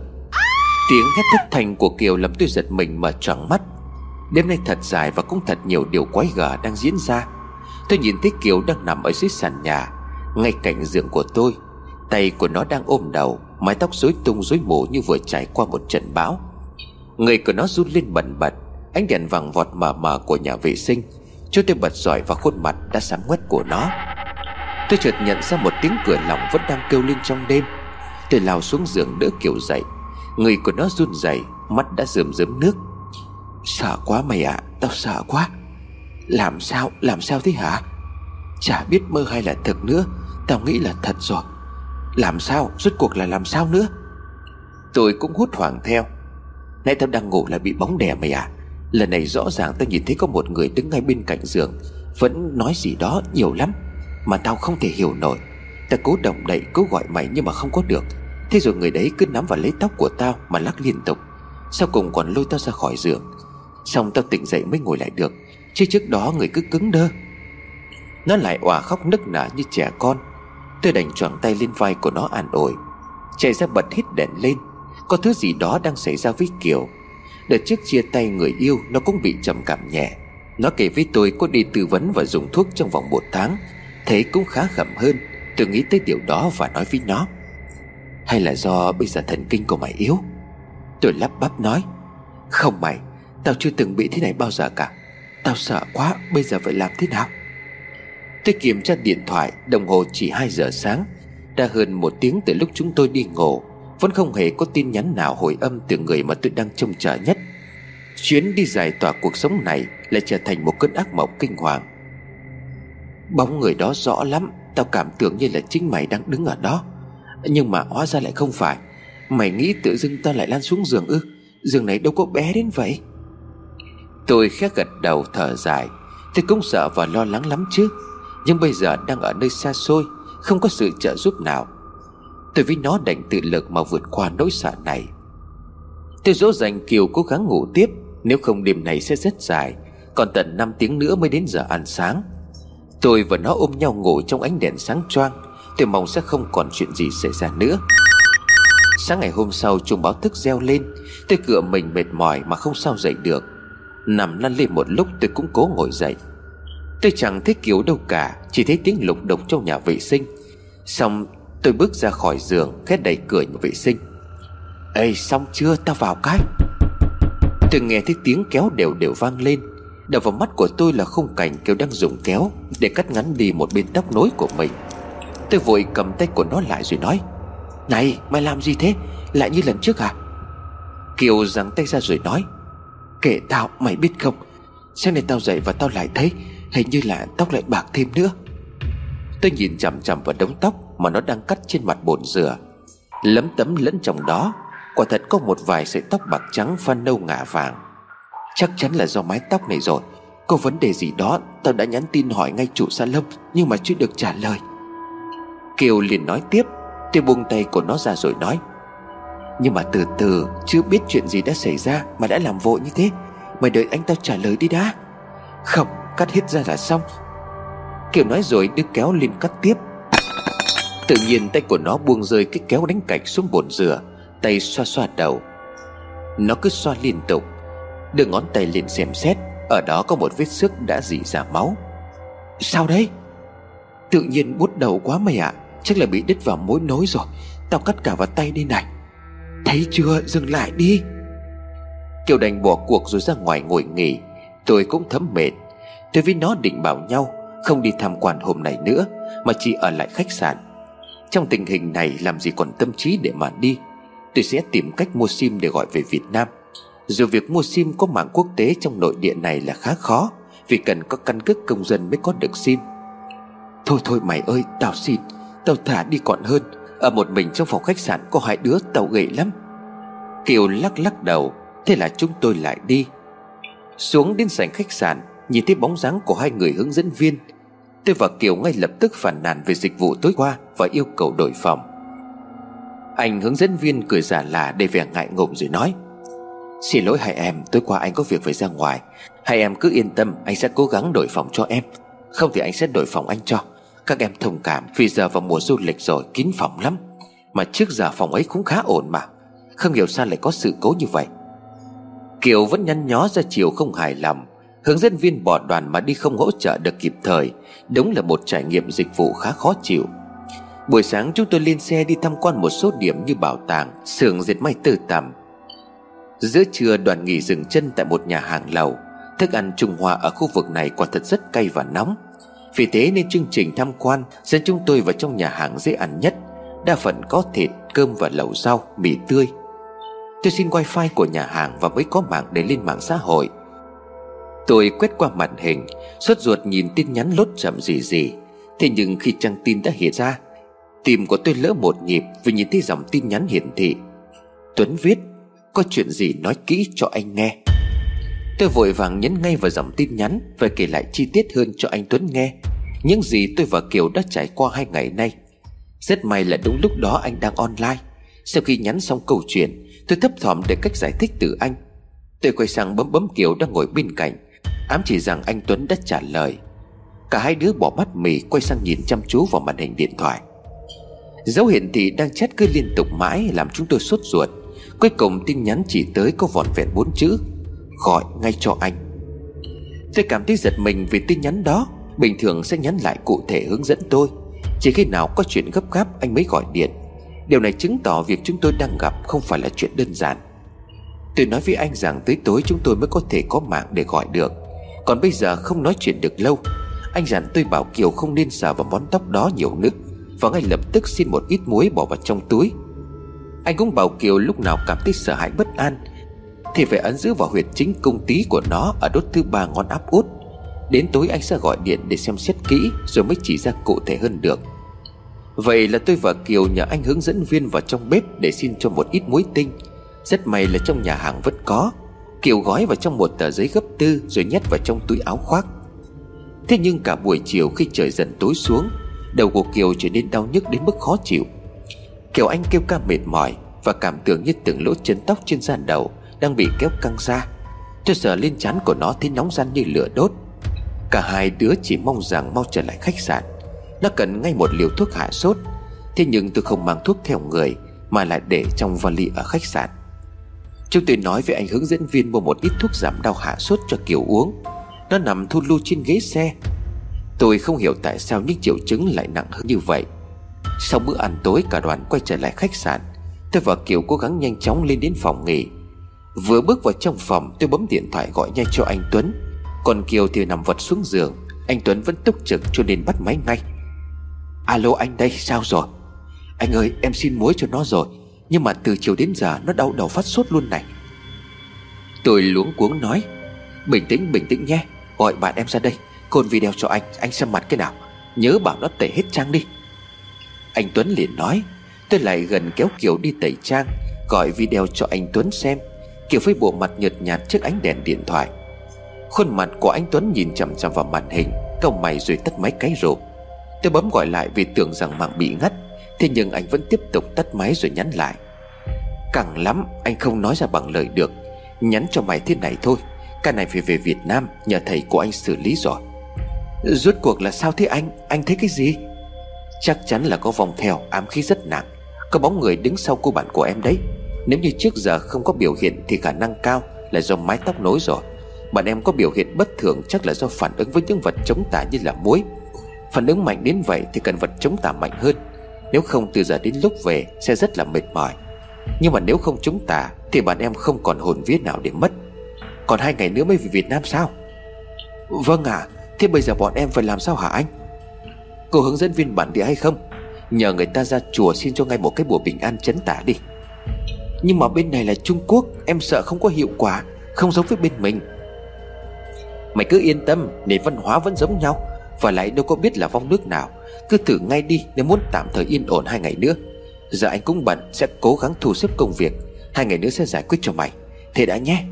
A: Tiếng hét thất thanh của Kiều làm tôi giật mình mở tròn mắt. Đêm nay thật dài và cũng thật nhiều điều quái gở đang diễn ra. Tôi nhìn thấy Kiều đang nằm ở dưới sàn nhà, Ngay cạnh giường của tôi. Tay của nó đang ôm đầu, Mái tóc rối tung rối mù như vừa trải qua một trận bão. Người của nó run lên bần bật, Ánh đèn vàng vọt mờ mờ của nhà vệ sinh, Cho tôi bật giỏi vào khuôn mặt đã sáng quét của nó. Tôi chợt nhận ra một tiếng cửa lỏng vẫn đang kêu lên trong đêm. Tôi lao xuống giường đỡ kiểu dậy. Người của nó run rẩy Mắt đã rơm rớm nước. Sợ quá mày ạ à, Tao sợ quá. Làm sao làm sao thế hả? Chả biết mơ hay là thật nữa Tao nghĩ là thật rồi. Làm sao rốt cuộc là làm sao nữa? Tôi cũng hút hoảng theo. Nãy tao đang ngủ là bị bóng đè mày à Lần này rõ ràng tao nhìn thấy có một người đứng ngay bên cạnh giường Vẫn nói gì đó nhiều lắm. Mà tao không thể hiểu nổi. Tao cố động đậy, cố gọi mày nhưng mà không có được. Thế rồi người đấy cứ nắm vào lấy tóc của tao Mà lắc liên tục. Sau cùng còn lôi tao ra khỏi giường. Xong tao tỉnh dậy mới ngồi lại được. Chứ trước đó người cứ cứng đơ. Nó lại òa khóc nức nở như trẻ con. Tôi đành choàng tay lên vai của nó an ủi. Chạy ra bật hít đèn lên. Có thứ gì đó đang xảy ra với Kiều. Đợt trước chia tay người yêu, Nó cũng bị trầm cảm nhẹ. Nó kể với tôi có đi tư vấn và dùng thuốc trong vòng một tháng thế cũng khá khẩm hơn Tôi nghĩ tới điều đó và nói với nó. Hay là do bây giờ thần kinh của mày yếu? Tôi lắp bắp nói. Không mày, Tao chưa từng bị thế này bao giờ cả. Tao sợ quá, Bây giờ phải làm thế nào? Tôi kiểm tra điện thoại, Đồng hồ chỉ 2 giờ sáng. Đã hơn một tiếng từ lúc chúng tôi đi ngủ. Vẫn không hề có tin nhắn nào hồi âm Từ người mà tôi đang trông chờ nhất. Chuyến đi giải tỏa cuộc sống này Lại trở thành một cơn ác mộng kinh hoàng. Bóng người đó rõ lắm, Tao cảm tưởng như là chính mày đang đứng ở đó. Nhưng mà hóa ra lại không phải. Mày nghĩ tự dưng tao lại lan xuống giường ư? Giường này đâu có bé đến vậy. Tôi khẽ gật đầu thở dài. Tôi cũng sợ và lo lắng lắm chứ. Nhưng bây giờ đang ở nơi xa xôi, Không có sự trợ giúp nào. Tôi với nó đành tự lực mà vượt qua nỗi sợ này. Tôi dỗ dành Kiều cố gắng ngủ tiếp, Nếu không đêm này sẽ rất dài. Còn tận 5 tiếng nữa mới đến giờ ăn sáng. Tôi và nó ôm nhau ngủ trong ánh đèn sáng choang. Tôi mong sẽ không còn chuyện gì xảy ra nữa. Sáng ngày hôm sau, chuông báo thức reo lên. Tôi cựa mình mệt mỏi mà không sao dậy được. Nằm lăn lên một lúc, tôi cũng cố ngồi dậy. Tôi chẳng thấy kiểu đâu cả, Chỉ thấy tiếng lục đục trong nhà vệ sinh. Xong, tôi bước ra khỏi giường Khét đẩy cửa nhà vệ sinh. Ê, xong chưa? Tao vào cái. Tôi nghe thấy tiếng kéo đều đều vang lên. Đập vào mắt của tôi là khung cảnh Kiều đang dùng kéo Để cắt ngắn đi một bên tóc nối của mình. Tôi vội cầm tay của nó lại rồi nói, Này, mày làm gì thế? Lại như lần trước à? Kiều giằng tay ra rồi nói Kệ tao, mày biết không? Sáng nay tao dậy và tao lại thấy, Hình như là tóc lại bạc thêm nữa. Tôi nhìn chằm chằm vào đống tóc Mà nó đang cắt trên mặt bồn rửa. Lấm tấm lẫn trong đó, Quả thật có một vài sợi tóc bạc trắng pha nâu ngả vàng. Chắc chắn là do mái tóc này rồi. Có vấn đề gì đó Tao đã nhắn tin hỏi ngay chủ salon Nhưng mà chưa được trả lời. Kiều liền nói tiếp Tôi buông tay của nó ra rồi nói. Nhưng mà từ từ, Chưa biết chuyện gì đã xảy ra Mà đã làm vội như thế. Mày đợi anh tao trả lời đi đã. Không, cắt hết ra là xong. Kiều nói rồi đưa kéo lên cắt tiếp. Tự nhiên tay của nó buông rơi cái kéo đánh cạch xuống bồn rửa, Tay xoa xoa đầu. Nó cứ xoa liên tục Đưa ngón tay lên xem xét, Ở đó có một vết xước đã dì ra máu. Sao đấy? Tự nhiên bút đầu quá mày ạ à. Chắc là bị đứt vào mối nối rồi, Tao cắt cả vào tay đây này. Thấy chưa? Dừng lại đi. Kiều đành bỏ cuộc rồi ra ngoài ngồi nghỉ. Tôi cũng thấm mệt. Tôi với nó định bảo nhau Không đi tham quan hôm nay nữa, Mà chỉ ở lại khách sạn. Trong tình hình này, làm gì còn tâm trí để mà đi? Tôi sẽ tìm cách mua sim để gọi về Việt Nam. Dù việc mua sim có mạng quốc tế trong nội địa này là khá khó, Vì cần có căn cước công dân mới có được sim. Thôi thôi mày ơi, tao xin, Tao thả đi còn hơn, Ở một mình trong phòng khách sạn có hai đứa, tao gậy lắm. Kiều lắc lắc đầu, Thế là chúng tôi lại đi. Xuống đến sảnh khách sạn, Nhìn thấy bóng dáng của hai người hướng dẫn viên. Tôi và Kiều ngay lập tức phản nàn về dịch vụ tối qua Và yêu cầu đổi phòng. Anh hướng dẫn viên cười giả là để vẻ ngại ngùng rồi nói Xin lỗi hai em, Tối qua anh có việc phải ra ngoài. Hai em cứ yên tâm, Anh sẽ cố gắng đổi phòng cho em. Không thì anh sẽ đổi phòng anh cho. Các em thông cảm, Vì giờ vào mùa du lịch rồi, kín phòng lắm. Mà trước giờ phòng ấy cũng khá ổn mà. Không hiểu sao lại có sự cố như vậy. Kiều vẫn nhăn nhó ra chiều không hài lòng. Hướng dẫn viên bỏ đoàn mà đi không hỗ trợ được kịp thời. Đúng là một trải nghiệm dịch vụ khá khó chịu. Buổi sáng chúng tôi lên xe đi tham quan một số điểm như bảo tàng, xưởng dệt may tư tầm Giữa trưa đoàn nghỉ dừng chân tại một nhà hàng lầu. Thức ăn Trung Hoa ở khu vực này quả thật rất cay và nóng. Vì thế nên chương trình tham quan dẫn chúng tôi vào trong nhà hàng dễ ăn nhất. Đa phần có thịt, cơm và lẩu rau, mì tươi. Tôi xin wifi của nhà hàng và mới có mạng để lên mạng xã hội. Tôi quét qua màn hình Suốt ruột nhìn tin nhắn lốt chậm gì gì Thế nhưng khi trang tin đã hiện ra Tim của tôi lỡ một nhịp Vì nhìn thấy dòng tin nhắn hiển thị. Tuấn viết có chuyện gì nói kỹ cho anh nghe. Tôi vội vàng nhấn ngay vào dòng tin nhắn Và kể lại chi tiết hơn cho anh Tuấn nghe. Những gì tôi và Kiều đã trải qua hai ngày nay. Rất may là đúng lúc đó anh đang online. Sau khi nhắn xong câu chuyện, Tôi thấp thỏm để cách giải thích từ anh. Tôi quay sang bấm bấm Kiều đang ngồi bên cạnh. Ám chỉ rằng anh Tuấn đã trả lời. Cả hai đứa bỏ mắt mì Quay sang nhìn chăm chú vào màn hình điện thoại. Dấu hiển thị đang chat cứ liên tục mãi Làm chúng tôi sốt ruột. Cuối cùng tin nhắn chỉ tới có vòn vẹn bốn chữ, Gọi ngay cho anh. Tôi cảm thấy giật mình vì tin nhắn đó, Bình thường sẽ nhắn lại cụ thể hướng dẫn tôi. Chỉ khi nào có chuyện gấp gáp, anh mới gọi điện. Điều này chứng tỏ việc chúng tôi đang gặp không phải là chuyện đơn giản. Tôi nói với anh rằng tới tối chúng tôi mới có thể có mạng để gọi được. Còn bây giờ không nói chuyện được lâu, Anh dặn tôi bảo Kiều không nên sờ vào món tóc đó nhiều nước Và ngay lập tức xin một ít muối bỏ vào trong túi. Anh cũng bảo Kiều lúc nào cảm thấy sợ hãi bất an, Thì phải ấn giữ vào huyệt chính công tí của nó Ở đốt thứ ba ngón áp út. Đến tối anh sẽ gọi điện để xem xét kỹ Rồi mới chỉ ra cụ thể hơn được. Vậy là tôi và Kiều nhờ anh hướng dẫn viên vào trong bếp Để xin cho một ít muối tinh. Rất may là trong nhà hàng vẫn có. Kiều gói vào trong một tờ giấy gấp tư Rồi nhét vào trong túi áo khoác. Thế nhưng cả buổi chiều khi trời dần tối xuống, Đầu của Kiều trở nên đau nhức đến mức khó chịu. Kiều Anh kêu ca mệt mỏi Và cảm tưởng như từng lỗ chân tóc trên da đầu Đang bị kéo căng ra. Cho sợ lên chán của nó thấy nóng răn như lửa đốt. Cả hai đứa chỉ mong rằng mau trở lại khách sạn. Nó cần ngay một liều thuốc hạ sốt. Thế nhưng tôi không mang thuốc theo người Mà lại để trong vali ở khách sạn. Chúng tôi nói với anh hướng dẫn viên Mua một ít thuốc giảm đau hạ sốt cho Kiều uống. Nó nằm thu lưu trên ghế xe. Tôi không hiểu tại sao những triệu chứng lại nặng hơn như vậy. Sau bữa ăn tối, cả đoàn quay trở lại khách sạn. Tôi và Kiều cố gắng nhanh chóng lên đến phòng nghỉ. Vừa bước vào trong phòng, tôi bấm điện thoại gọi nhanh cho anh Tuấn. Còn Kiều thì nằm vật xuống giường. Anh Tuấn vẫn túc trực cho nên bắt máy ngay. Alo anh đây, sao rồi? Anh ơi, em xin muối cho nó rồi. Nhưng mà từ chiều đến giờ, nó đau đầu phát sốt luôn này. Tôi luống cuống nói. Bình tĩnh bình tĩnh nhé. Gọi bạn em ra đây. Côn video cho anh Anh xem mặt cái nào. Nhớ bảo nó tẩy hết trang đi. Anh Tuấn liền nói, Tôi lại gần kéo Kiều đi tẩy trang, Gọi video cho anh Tuấn xem. Kiều với bộ mặt nhợt nhạt trước ánh đèn điện thoại. Khuôn mặt của anh Tuấn nhìn chằm chằm vào màn hình Câu mày rồi tắt máy cái rộp. Tôi bấm gọi lại vì tưởng rằng mạng bị ngắt, Thế nhưng anh vẫn tiếp tục tắt máy rồi nhắn lại. Càng lắm, anh không nói ra bằng lời được. Nhắn cho mày thế này thôi Cái này phải về Việt Nam, Nhờ thầy của anh xử lý rồi. Rốt cuộc là sao thế anh? Anh thấy cái gì? Chắc chắn là có vòng theo ám khí rất nặng. Có bóng người đứng sau cô bạn của em đấy. Nếu như trước giờ không có biểu hiện Thì khả năng cao là do mái tóc nối rồi. Bạn em có biểu hiện bất thường Chắc là do phản ứng với những vật chống tả như là muối. Phản ứng mạnh đến vậy Thì cần vật chống tả mạnh hơn. Nếu không từ giờ đến lúc về Sẽ rất là mệt mỏi. Nhưng mà nếu không chống tả Thì bạn em không còn hồn vía nào để mất. Còn hai ngày nữa mới về Việt Nam sao? Vâng ạ. À, Thế bây giờ bọn em phải làm sao hả anh? Cô hướng dẫn viên bản địa hay không? Nhờ người ta ra chùa xin cho ngay một cái bùa bình an chấn tả đi. Nhưng mà bên này là Trung Quốc, Em sợ không có hiệu quả, Không giống với bên mình. Mày cứ yên tâm, Nền văn hóa vẫn giống nhau. Và lại đâu có biết là vong nước nào. Cứ thử ngay đi, nếu muốn tạm thời yên ổn hai ngày nữa. Giờ anh cũng bận, Sẽ cố gắng thu xếp công việc. Hai ngày nữa sẽ giải quyết cho mày. Thế đã nhé.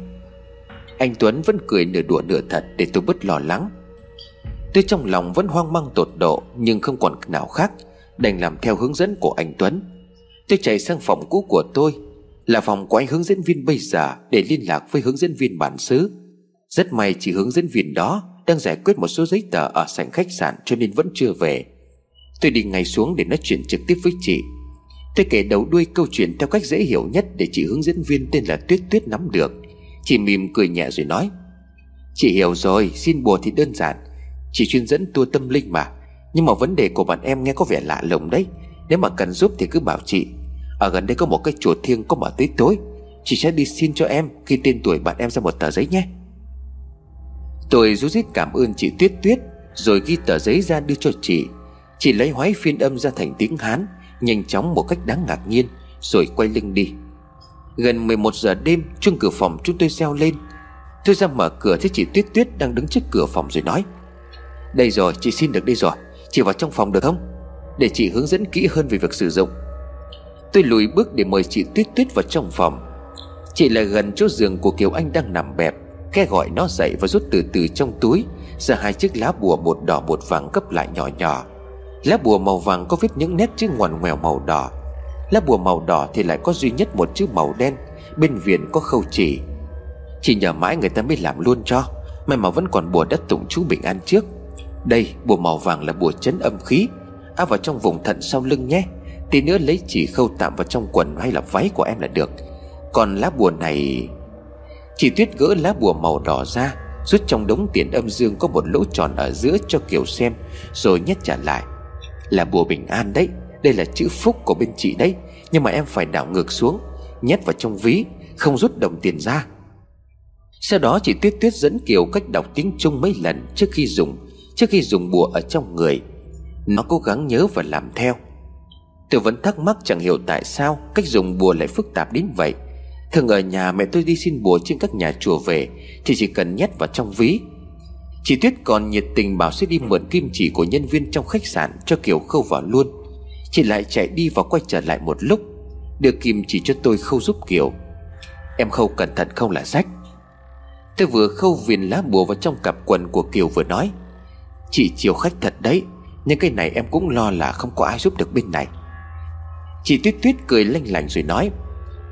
A: Anh Tuấn vẫn cười nửa đùa nửa thật Để tôi bớt lo lắng. Tôi trong lòng vẫn hoang mang tột độ, Nhưng không còn nào khác, Đành làm theo hướng dẫn của anh Tuấn. Tôi chạy sang phòng cũ của tôi, Là phòng của anh hướng dẫn viên bây giờ Để liên lạc với hướng dẫn viên bản xứ. Rất may chỉ hướng dẫn viên đó Đang giải quyết một số giấy tờ ở sảnh khách sạn Cho nên vẫn chưa về. Tôi đi ngay xuống để nói chuyện trực tiếp với chị. Tôi kể đầu đuôi câu chuyện theo cách dễ hiểu nhất Để chị hướng dẫn viên tên là Tuyết Tuyết nắm được. Chị mỉm cười nhẹ rồi nói, Chị hiểu rồi, Xin bùa thì đơn giản. Chị chuyên dẫn tour tâm linh mà. Nhưng mà vấn đề của bạn em nghe có vẻ lạ lùng đấy. Nếu mà cần giúp thì cứ bảo chị. Ở gần đây có một cái chùa thiêng có mở tới tối. Chị sẽ đi xin cho em Khi tên tuổi bạn em ra một tờ giấy nhé. Tôi rú rít cảm ơn chị Tuyết Tuyết, Rồi ghi tờ giấy ra đưa cho chị. Chị lấy hoái phiên âm ra thành tiếng Hán, Nhanh chóng một cách đáng ngạc nhiên, Rồi quay lưng đi. Gần 11 giờ đêm, chuông cửa phòng chúng tôi reo lên. Tôi ra mở cửa thấy chị Tuyết Tuyết đang đứng trước cửa phòng rồi nói đây rồi, chị xin được đi rồi. Chị vào trong phòng được không? Để chị hướng dẫn kỹ hơn về việc sử dụng. Tôi lùi bước để mời chị Tuyết Tuyết vào trong phòng. Chị lại gần chỗ giường của Kiều Anh đang nằm bẹp Khe gọi nó dậy và rút từ từ trong túi, Ra hai chiếc lá bùa bột đỏ bột vàng cấp lại nhỏ nhỏ. Lá bùa màu vàng có viết những nét chữ ngoằn ngoèo màu đỏ. Lá bùa màu đỏ thì lại có duy nhất một chữ màu đen, Bên viền có khâu chỉ. Chị nhờ mãi người ta mới làm luôn cho, May mà vẫn còn bùa đất tụng chú bình an trước đây, bùa màu vàng là bùa chấn âm khí. Áp vào trong vùng thận sau lưng nhé. Tí nữa lấy chỉ khâu tạm vào trong quần hay là váy của em là được. Còn lá bùa này Chị Tuyết gỡ lá bùa màu đỏ ra, Rút trong đống tiền âm dương có một lỗ tròn ở giữa cho Kiều xem, Rồi nhét trả lại. Là bùa bình an đấy, Đây là chữ phúc của bên chị đấy, Nhưng mà em phải đảo ngược xuống, Nhét vào trong ví, Không rút đồng tiền ra. Sau đó chị Tuyết Tuyết dẫn Kiều cách đọc tiếng Trung mấy lần trước khi dùng. Trước khi dùng bùa ở trong người, Nó cố gắng nhớ và làm theo. Tôi vẫn thắc mắc chẳng hiểu tại sao Cách dùng bùa lại phức tạp đến vậy. Thường ở nhà mẹ tôi đi xin bùa trên các nhà chùa về, Thì chỉ cần nhét vào trong ví. Chị Tuyết còn nhiệt tình bảo sẽ đi mượn kim chỉ của nhân viên trong khách sạn Cho Kiều khâu vào luôn. Chị lại chạy đi và quay trở lại một lúc, Đưa kim chỉ cho tôi khâu giúp Kiều. Em khâu cẩn thận không là rách Tôi vừa khâu viền lá bùa vào trong cặp quần của Kiều vừa nói. Chị chiều khách thật đấy, Nhưng cái này em cũng lo là không có ai giúp được bên này. Chị Tuyết Tuyết cười lanh lành rồi nói,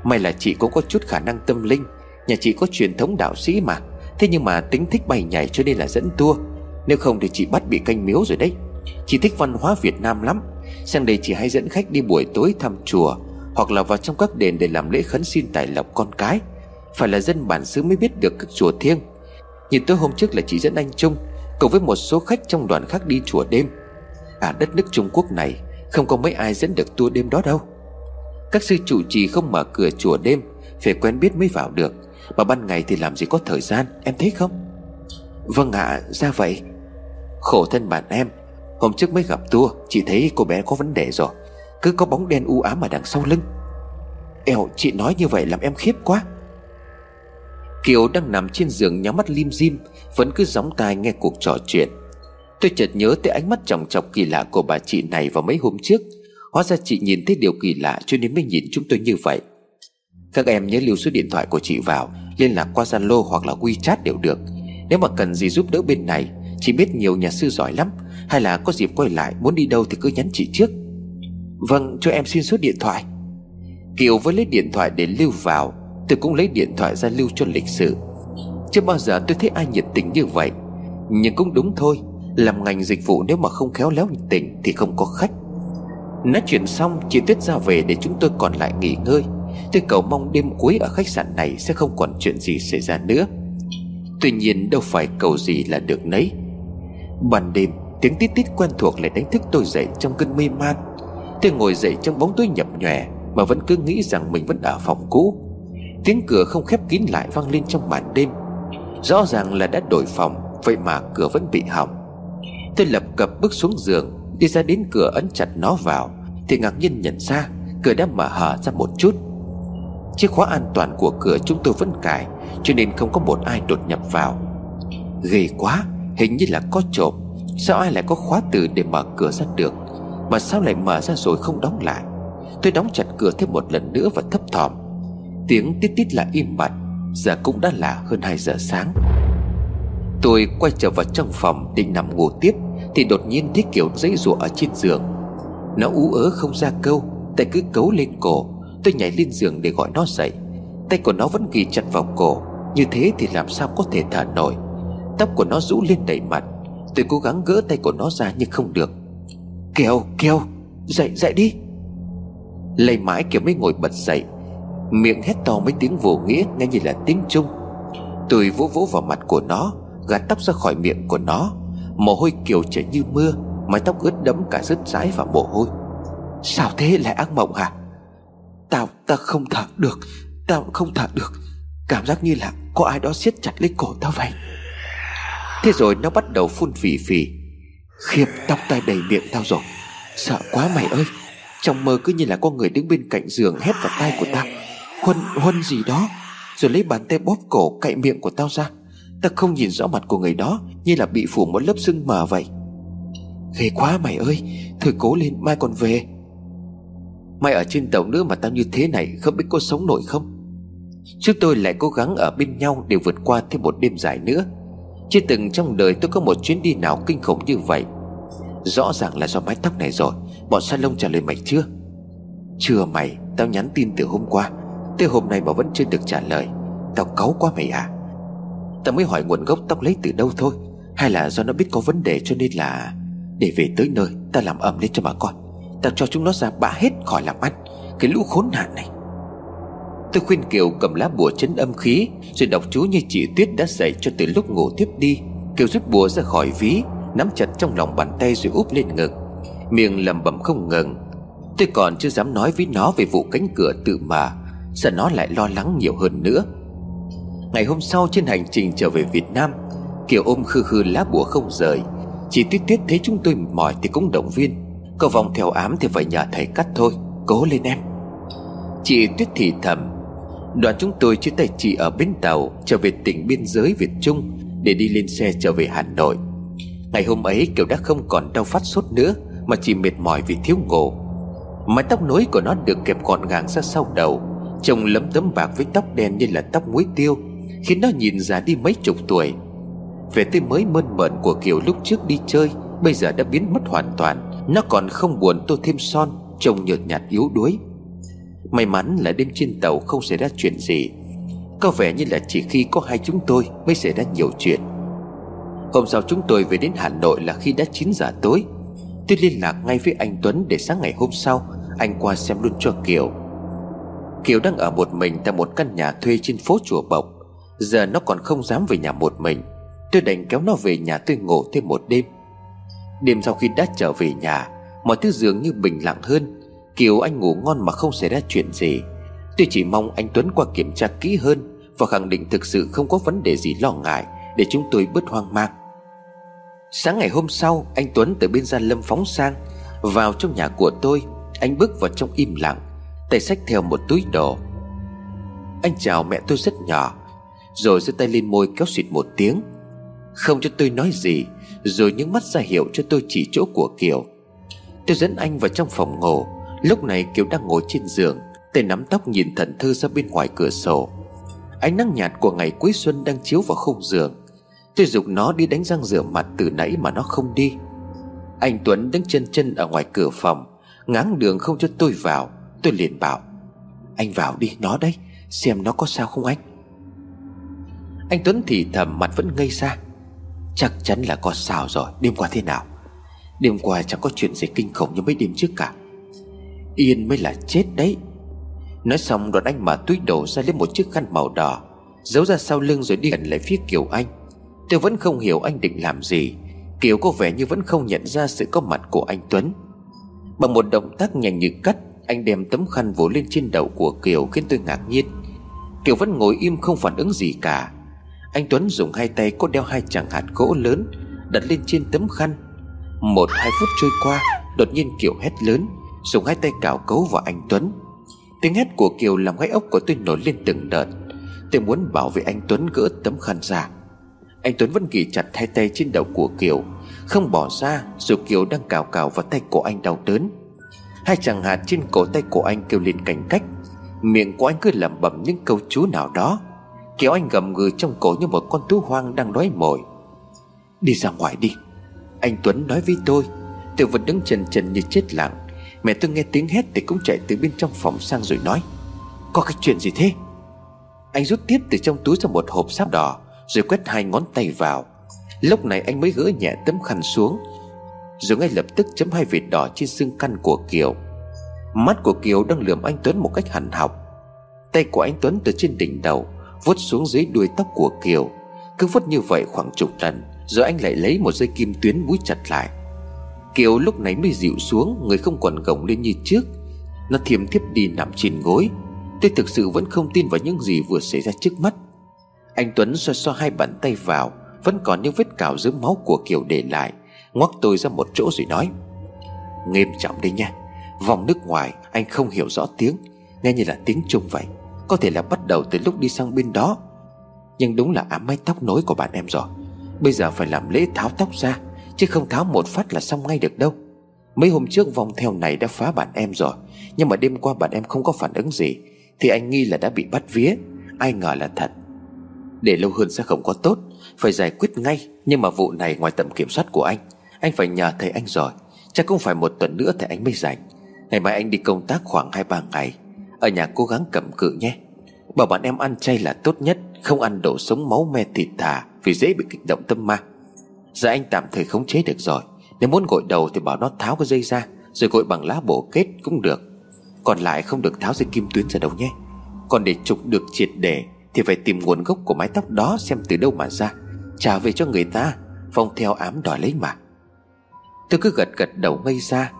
A: May là chị cũng có chút khả năng tâm linh, Nhà chị có truyền thống đạo sĩ mà, Thế nhưng mà tính thích bay nhảy cho nên là dẫn tour. Nếu không thì chị bắt bị canh miếu rồi đấy. Chị thích văn hóa Việt Nam lắm, Sang đây chị hay dẫn khách đi buổi tối thăm chùa, Hoặc là vào trong các đền để làm lễ khấn xin tài lộc con cái. Phải là dân bản xứ mới biết được các chùa thiêng. Nhìn tối hôm trước là chị dẫn anh Trung Cùng với một số khách trong đoàn khác đi chùa đêm À đất nước Trung Quốc này Không có mấy ai dẫn được tour đêm đó đâu. Các sư chủ trì không mở cửa chùa đêm Phải quen biết mới vào được Mà ban ngày thì làm gì có thời gian Em thấy không? Vâng ạ à, ra vậy. Khổ thân bạn em Hôm trước mới gặp tour Chị thấy cô bé có vấn đề rồi Cứ có bóng đen u ám ở đằng sau lưng. Eo chị nói như vậy làm em khiếp quá. Kiều đang nằm trên giường nhắm mắt lim dim, Vẫn cứ gióng tai nghe cuộc trò chuyện. Tôi chợt nhớ tới ánh mắt chòng chọc kỳ lạ của bà chị này vào mấy hôm trước. Hóa ra chị nhìn thấy điều kỳ lạ cho nên mới nhìn chúng tôi như vậy. Các em nhớ lưu số điện thoại của chị vào, Liên lạc qua Zalo hoặc là WeChat đều được. Nếu mà cần gì giúp đỡ bên này, Chị biết nhiều nhà sư giỏi lắm. Hay là có dịp quay lại, muốn đi đâu thì cứ nhắn chị trước. Vâng cho em xin số điện thoại. Kiều với lấy điện thoại để lưu vào. Tôi cũng lấy điện thoại ra lưu cho lịch sự. Chưa bao giờ tôi thấy ai nhiệt tình như vậy. Nhưng cũng đúng thôi, Làm ngành dịch vụ nếu mà không khéo léo nhiệt tình Thì không có khách. Nói chuyện xong, chị Tuyết ra về để chúng tôi còn lại nghỉ ngơi. Tôi cầu mong đêm cuối ở khách sạn này Sẽ không còn chuyện gì xảy ra nữa. Tuy nhiên đâu phải cầu gì là được nấy. Ban đêm, Tiếng tít tít quen thuộc lại đánh thức tôi dậy trong cơn mê man. Tôi ngồi dậy trong bóng tối nhập nhòe Mà vẫn cứ nghĩ rằng mình vẫn ở phòng cũ. Tiếng cửa không khép kín lại vang lên trong màn đêm. Rõ ràng là đã đổi phòng, Vậy mà cửa vẫn bị hỏng. Tôi lập cập bước xuống giường, Đi ra đến cửa ấn chặt nó vào, Thì ngạc nhiên nhận ra Cửa đã mở hở ra một chút. Chiếc khóa an toàn của cửa chúng tôi vẫn cài, Cho nên không có một ai đột nhập vào. Ghê quá, Hình như là có trộm, Sao ai lại có khóa từ để mở cửa ra được? Mà sao lại mở ra rồi không đóng lại? Tôi đóng chặt cửa thêm một lần nữa và thấp thỏm. Tiếng tít tít là im bặt, Giờ cũng đã là hơn 2 giờ sáng. Tôi quay trở vào trong phòng định nằm ngủ tiếp, Thì đột nhiên thấy kiểu dãy rụa ở trên giường. Nó ú ớ không ra câu, Tay cứ cấu lên cổ. Tôi nhảy lên giường để gọi nó dậy. Tay của nó vẫn ghi chặt vào cổ, Như thế thì làm sao có thể thở nổi. Tóc của nó rũ lên đầy mặt. Tôi cố gắng gỡ tay của nó ra nhưng không được. Kiều Kiều Dậy dậy đi. Lây mãi Kiều mới ngồi bật dậy. Miệng hét to mấy tiếng vô nghĩa Nghe như là tiếng Trung Tôi vỗ vỗ vào mặt của nó, Gạt tóc ra khỏi miệng của nó. Mồ hôi Kiều chảy như mưa, Mái tóc ướt đẫm cả rứt rái và mồ hôi. Sao thế lại ác mộng hả? Tao ta không thở được, Tao không thở được. Cảm giác như là có ai đó siết chặt lấy cổ tao vậy. Thế rồi nó bắt đầu phun phì phì. Khiếp, tóc tai đầy miệng tao rồi. Sợ quá mày ơi. Trong mơ cứ như là có người đứng bên cạnh giường hét vào tay của tao. Huân, Huân gì đó Rồi lấy bàn tay bóp cổ cạy miệng của tao ra. Ta không nhìn rõ mặt của người đó Như là bị phủ một lớp sưng mờ vậy. Ghê quá mày ơi Thôi cố lên mai còn về. Mày ở trên tàu nữa mà tao như thế này Không biết có sống nổi không? Chúng tôi lại cố gắng ở bên nhau Để vượt qua thêm một đêm dài nữa. Chưa từng trong đời tôi có một chuyến đi nào kinh khủng như vậy. Rõ ràng là do mái tóc này rồi Bọn salon trả lời mày chưa? Chưa mày Tao nhắn tin từ hôm qua. Tới hôm nay mà vẫn chưa được trả lời, Tao cáu quá mày à. Tao mới hỏi nguồn gốc tóc lấy từ đâu thôi, Hay là do nó biết có vấn đề cho nên là Để về tới nơi Ta làm ẩm lên cho bà con. Tao cho chúng nó ra bã hết khỏi làm ăn, Cái lũ khốn nạn này. Tôi khuyên Kiều cầm lá bùa chấn âm khí, Rồi đọc chú như chị Tuyết đã dạy cho từ lúc ngủ tiếp đi. Kiều rút bùa ra khỏi ví, Nắm chặt trong lòng bàn tay rồi úp lên ngực. Miệng lầm bầm không ngừng. Tôi còn chưa dám nói với nó về vụ cánh cửa tự mà. Sợ nó lại lo lắng nhiều hơn nữa. Ngày hôm sau trên hành trình trở về Việt Nam Kiều ôm khư khư lá bùa không rời Chị Tuyết Tuyết thấy chúng tôi mỏi thì cũng động viên. Có vòng theo ám thì phải nhờ thầy cắt thôi, Cố lên em. Chị Tuyết thì thầm, Đoàn chúng tôi chia tay chị ở bến tàu, Trở về tỉnh biên giới Việt Trung Để đi lên xe trở về Hà Nội. Ngày hôm ấy Kiều đã không còn đau phát sốt nữa, Mà chỉ mệt mỏi vì thiếu ngủ. Mái tóc nối của nó được kẹp gọn gàng ra sau đầu Trông lấm tấm bạc với tóc đen như là tóc muối tiêu, Khiến nó nhìn già đi mấy chục tuổi. Vẻ tươi mới mơn mởn của Kiều lúc trước đi chơi, Bây giờ đã biến mất hoàn toàn. Nó còn không buồn tô thêm son, Trông nhợt nhạt yếu đuối. May mắn là đêm trên tàu không xảy ra chuyện gì. Có vẻ như là chỉ khi có hai chúng tôi Mới xảy ra nhiều chuyện. Hôm sau chúng tôi về đến Hà Nội là khi đã 9 giờ tối. Tôi liên lạc ngay với anh Tuấn Để sáng ngày hôm sau, Anh qua xem luôn cho Kiều. Kiều đang ở một mình Tại một căn nhà thuê trên phố Chùa Bộc. Giờ nó còn không dám về nhà một mình. Tôi đành kéo nó về nhà tôi ngủ thêm một đêm. Đêm sau khi đã trở về nhà, Mọi thứ dường như bình lặng hơn. Kiều anh ngủ ngon mà không xảy ra chuyện gì. Tôi chỉ mong anh Tuấn qua kiểm tra kỹ hơn Và khẳng định thực sự không có vấn đề gì lo ngại Để chúng tôi bớt hoang mang. Sáng ngày hôm sau, Anh Tuấn từ bên Gia Lâm phóng sang. Vào trong nhà của tôi, Anh bước vào trong im lặng. Tay xách theo một túi đồ. Anh chào mẹ tôi rất nhỏ, Rồi giơ tay lên môi kéo xịt một tiếng. Không cho tôi nói gì, Rồi những mắt ra hiệu cho tôi chỉ chỗ của Kiều. Tôi dẫn anh vào trong phòng ngủ, Lúc này Kiều đang ngồi trên giường, Tay nắm tóc nhìn thận thơ ra bên ngoài cửa sổ. Ánh nắng nhạt của ngày cuối xuân đang chiếu vào khung giường. Tôi dục nó đi đánh răng rửa mặt từ nãy mà nó không đi. Anh Tuấn đứng chân chân ở ngoài cửa phòng, Ngáng đường không cho tôi vào. Tôi liền bảo, Anh vào đi, nó đấy, Xem nó có sao không anh? Anh Tuấn thì thầm mặt vẫn ngây ra, Chắc chắn là có sao rồi, Đêm qua thế nào? Đêm qua chẳng có chuyện gì kinh khủng như mấy đêm trước cả. Yên mới là chết đấy. Nói xong, đoạn anh mở túi đổ ra lấy một chiếc khăn màu đỏ, Giấu ra sau lưng rồi đi gần lại phía Kiều Anh. Tôi vẫn không hiểu anh định làm gì. Kiều có vẻ như vẫn không nhận ra sự có mặt của anh Tuấn. Bằng một động tác nhanh như cắt anh đem tấm khăn vỗ lên trên đầu của Kiều khiến tôi ngạc nhiên. Kiều vẫn ngồi im không phản ứng gì cả. Anh Tuấn dùng hai tay có đeo hai chàng hạt gỗ lớn, Đặt lên trên tấm khăn. Một, hai phút trôi qua, Đột nhiên Kiều hét lớn, Dùng hai tay cào cấu vào anh Tuấn. Tiếng hét của Kiều làm gai ốc của tôi nổi lên từng đợt. Tôi muốn bảo vệ anh Tuấn gỡ tấm khăn ra. Anh Tuấn vẫn ghi chặt hai tay trên đầu của Kiều, Không bỏ ra, Dù Kiều đang cào cào vào tay của anh đau đớn. Hai chàng hạt trên cổ tay của anh kêu lên cảnh cách. Miệng của anh cứ lẩm bẩm những câu chú nào đó. Kéo anh gầm gừ trong cổ như một con thú hoang đang đói mồi. Đi ra ngoài đi. Anh Tuấn nói với tôi. Tôi vẫn đứng trần trần như chết lặng. Mẹ tôi nghe tiếng hét thì cũng chạy từ bên trong phòng sang rồi nói. Có cái chuyện gì thế? Anh rút tiếp từ trong túi ra một hộp sáp đỏ, Rồi quét hai ngón tay vào. Lúc này anh mới gỡ nhẹ tấm khăn xuống rồi ngay lập tức chấm hai vệt đỏ trên xương căn của Kiều. Mắt của Kiều đang lườm anh Tuấn một cách hằn học. Tay của anh Tuấn từ trên đỉnh đầu, vuốt xuống dưới đuôi tóc của Kiều. Cứ vuốt như vậy khoảng chục lần, Rồi anh lại lấy một dây kim tuyến búi chặt lại. Kiều lúc này mới dịu xuống, Người không còn gồng lên như trước. Nó thiềm thiếp đi nằm trên gối. Tôi thực sự vẫn không tin vào những gì vừa xảy ra trước mắt. Anh Tuấn xoa xoa hai bàn tay vào, Vẫn còn những vết cào dưới máu của Kiều để lại. Ngoắc tôi ra một chỗ rồi nói. Nghiêm trọng đi nha. Vòng nước ngoài, anh không hiểu rõ tiếng. Nghe như là tiếng Trung vậy. Có thể là bắt đầu từ lúc đi sang bên đó. Nhưng đúng là ám mái tóc nối của bạn em rồi. Bây giờ phải làm lễ tháo tóc ra, Chứ không tháo một phát là xong ngay được đâu. Mấy hôm trước vòng theo này đã phá bạn em rồi, Nhưng mà đêm qua bạn em không có phản ứng gì, Thì anh nghi là đã bị bắt vía. Ai ngờ là thật. Để lâu hơn sẽ không có tốt, Phải giải quyết ngay, Nhưng mà vụ này ngoài tầm kiểm soát của anh. Anh phải nhờ thầy anh rồi, Chắc cũng phải một tuần nữa thầy anh mới rảnh. Ngày mai anh đi công tác khoảng 2-3 ngày, Ở nhà cố gắng cầm cự nhé. Bảo bạn em ăn chay là tốt nhất, Không ăn đồ sống máu me thịt thà Vì dễ bị kích động tâm ma. Giờ anh tạm thời khống chế được rồi, Nếu muốn gội đầu thì bảo nó tháo cái dây ra, Rồi gội bằng lá bổ kết cũng được. Còn lại không được tháo dây kim tuyến ra đâu nhé. Còn để trục được triệt để Thì phải tìm nguồn gốc của mái tóc đó Xem từ đâu mà ra. Trả về cho người ta, Phong theo ám đòi lấy mà. Tôi cứ gật gật đầu ngây ra.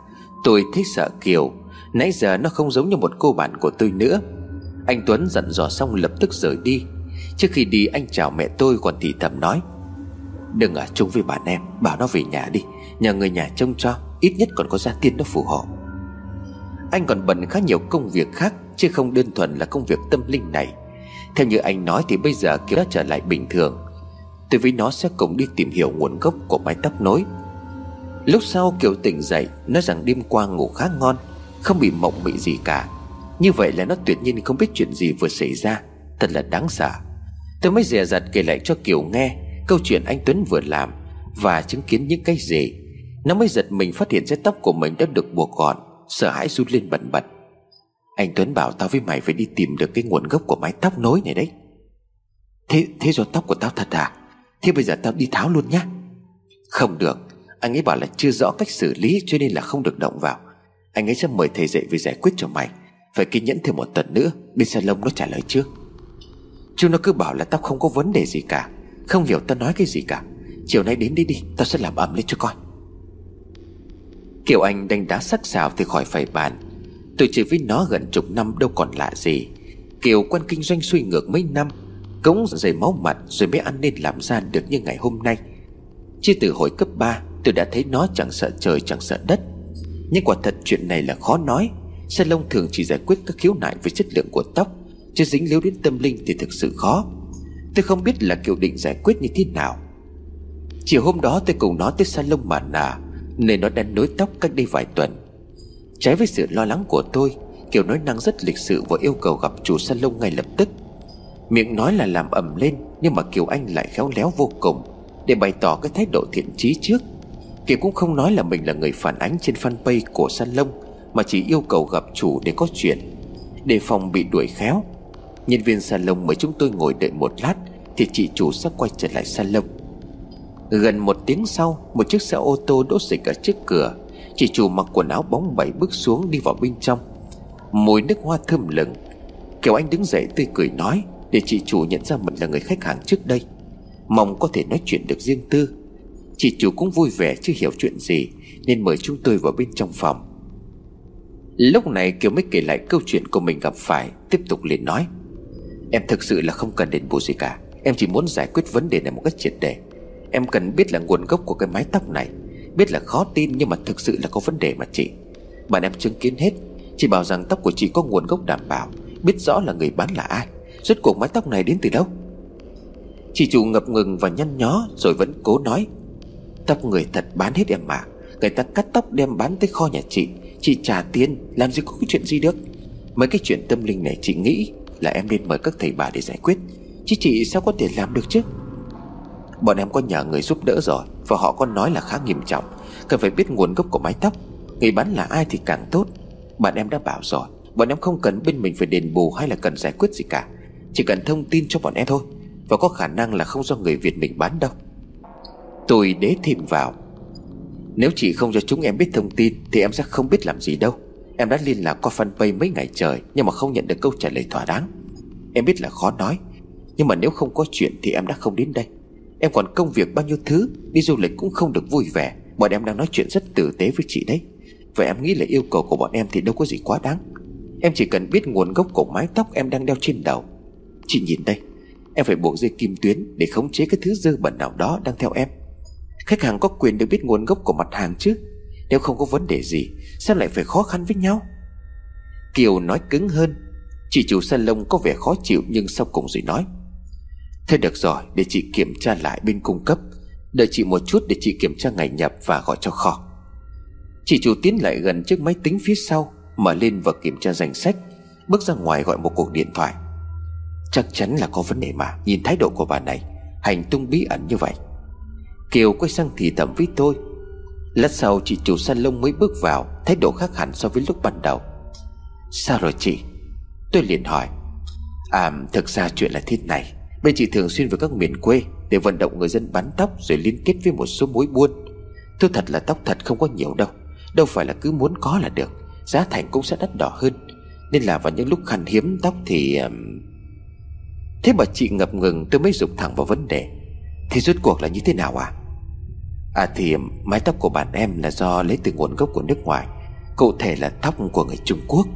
A: Tôi thấy sợ Kiều. Nãy giờ nó không giống như một cô bạn của tôi nữa. Anh Tuấn dặn dò xong lập tức rời đi. Trước khi đi, anh chào mẹ tôi, còn thì thầm nói. Đừng ở chung với bạn em, Bảo nó về nhà đi. Nhờ người nhà trông cho, Ít nhất còn có gia tiên nó phù hộ. Anh còn bận khá nhiều công việc khác, Chứ không đơn thuần là công việc tâm linh này. Theo như anh nói thì bây giờ Kiều đã trở lại bình thường. Tôi với nó sẽ cùng đi tìm hiểu nguồn gốc của mái tóc nối. Lúc sau Kiều tỉnh dậy Nói rằng đêm qua ngủ khá ngon Không bị mộng mị gì cả. Như vậy là nó tuyệt nhiên không biết chuyện gì vừa xảy ra. Thật là đáng sợ. Tôi mới dè dặt kể lại cho Kiều nghe Câu chuyện anh Tuấn vừa làm Và chứng kiến những cái gì. Nó mới giật mình phát hiện cái tóc của mình đã được buộc gọn Sợ hãi run lên bẩn bật. Anh Tuấn bảo tao với mày phải đi tìm được cái nguồn gốc của mái tóc nối này đấy. Thế, thế do tóc của tao thật à? Thế bây giờ tao đi tháo luôn nhá. Không được. Anh ấy bảo là chưa rõ cách xử lý cho nên là không được động vào. Anh ấy sẽ mời thầy dạy về giải quyết cho mày. Phải kiên nhẫn thêm một tuần nữa, Bên salon nó trả lời trước. Chú nó cứ bảo là tao không có vấn đề gì cả. Không hiểu tao nói cái gì cả. Chiều nay đến đi đi, Tao sẽ làm ẩm lên cho coi Kiều Anh đánh đá sắc sảo thì khỏi phải bàn. Tôi chơi với nó gần chục năm đâu còn lạ gì. Kiều quan kinh doanh suy ngược mấy năm Cống dày máu mặt rồi mới ăn nên làm ra được như ngày hôm nay. Chứ từ hồi cấp 3 tôi đã thấy nó chẳng sợ trời, chẳng sợ đất. Nhưng quả thật chuyện này là khó nói. Salon thường chỉ giải quyết các khiếu nại về chất lượng của tóc, Chứ dính líu đến tâm linh thì thực sự khó. Tôi không biết là Kiều định giải quyết như thế nào. Chiều hôm đó tôi cùng nó tới salon mà nà, Nơi nó đang nối tóc cách đây vài tuần. Trái với sự lo lắng của tôi Kiều nói năng rất lịch sự và yêu cầu gặp chủ salon ngay lập tức. Miệng nói là làm ẩm lên, Nhưng mà Kiều Anh lại khéo léo vô cùng, Để bày tỏ cái thái độ thiện trí trước. Kiều cũng không nói là mình là người phản ánh trên fanpage của salon Mà chỉ yêu cầu gặp chủ để có chuyện, Để phòng bị đuổi khéo. Nhân viên salon mời chúng tôi ngồi đợi một lát Thì chị chủ sẽ quay trở lại salon Gần một tiếng sau, Một chiếc xe ô tô đỗ dịch ở trước cửa. Chị chủ mặc quần áo bóng bẩy bước xuống đi vào bên trong. Mùi nước hoa thơm lừng. Kiều Anh đứng dậy tươi cười nói Để chị chủ nhận ra mình là người khách hàng trước đây. Mong có thể nói chuyện được riêng tư. Chị chủ cũng vui vẻ chưa hiểu chuyện gì, Nên mời chúng tôi vào bên trong phòng. Lúc này Kiều mới kể lại câu chuyện của mình gặp phải, Tiếp tục liền nói. Em thực sự là không cần đền bù gì cả, Em chỉ muốn giải quyết vấn đề này một cách triệt để. Em cần biết là nguồn gốc của cái mái tóc này, Biết là khó tin nhưng mà thực sự là có vấn đề mà chị. Bạn em chứng kiến hết, Chị bảo rằng tóc của chị có nguồn gốc đảm bảo, Biết rõ là người bán là ai. Rốt cuộc mái tóc này đến từ đâu? Chị chủ ngập ngừng và nhăn nhó Rồi vẫn cố nói. Tóc người thật bán hết em mà. Người ta cắt tóc đem bán tới kho nhà chị. Chị trả tiền, làm gì có cái chuyện gì được. Mấy cái chuyện tâm linh này chị nghĩ Là em nên mời các thầy bà để giải quyết. Chứ chị sao có thể làm được chứ? Bọn em có nhờ người giúp đỡ rồi, Và họ có nói là khá nghiêm trọng. Cần phải biết nguồn gốc của mái tóc. Người bán là ai thì càng tốt. Bạn em đã bảo rồi, Bọn em không cần bên mình phải đền bù hay là cần giải quyết gì cả. Chỉ cần thông tin cho bọn em thôi, Và có khả năng là không do người Việt mình bán đâu. Tôi đế thìm vào. Nếu chị không cho chúng em biết thông tin, Thì em sẽ không biết làm gì đâu. Em đã liên lạc qua fanpage mấy ngày trời, Nhưng mà không nhận được câu trả lời thỏa đáng. Em biết là khó nói, Nhưng mà nếu không có chuyện thì em đã không đến đây. Em còn công việc bao nhiêu thứ, Đi du lịch cũng không được vui vẻ. Bọn em đang nói chuyện rất tử tế với chị đấy. Và em nghĩ là yêu cầu của bọn em thì đâu có gì quá đáng. Em chỉ cần biết nguồn gốc của mái tóc em đang đeo trên đầu. Chị nhìn đây, Em phải buộc dây kim tuyến Để khống chế cái thứ dư bẩn nào đó đang theo em. Khách hàng có quyền được biết nguồn gốc của mặt hàng chứ? Nếu không có vấn đề gì, Sao lại phải khó khăn với nhau? Kiều nói cứng hơn. Chị chủ salon có vẻ khó chịu Nhưng sau cùng rồi nói. Thế được rồi, để chị kiểm tra lại bên cung cấp. Đợi chị một chút để chị kiểm tra ngày nhập và gọi cho kho. Chị chủ tiến lại gần chiếc máy tính phía sau, Mở lên và kiểm tra danh sách. Bước ra ngoài gọi một cuộc điện thoại. Chắc chắn là có vấn đề mà, Nhìn thái độ của bà này. Hành tung bí ẩn như vậy. Kiều quay sang thì thầm với tôi. Lát sau chị chủ salon mới bước vào, Thái độ khác hẳn so với lúc ban đầu. Sao rồi chị? Tôi liền hỏi. À thực ra chuyện là thế này. Bên chị thường xuyên với các miền quê Để vận động người dân bán tóc Rồi liên kết với một số mối buôn. Tôi thật là tóc thật không có nhiều đâu. Đâu phải là cứ muốn có là được. Giá thành cũng sẽ đắt đỏ hơn. Nên là vào những lúc khan hiếm tóc thì Thế bà chị ngập ngừng, tôi mới dục thẳng vào vấn đề. Thì rốt cuộc là như thế nào à? À thì mái tóc của bạn em là do lấy từ nguồn gốc của nước ngoài Cụ thể là tóc của người Trung Quốc.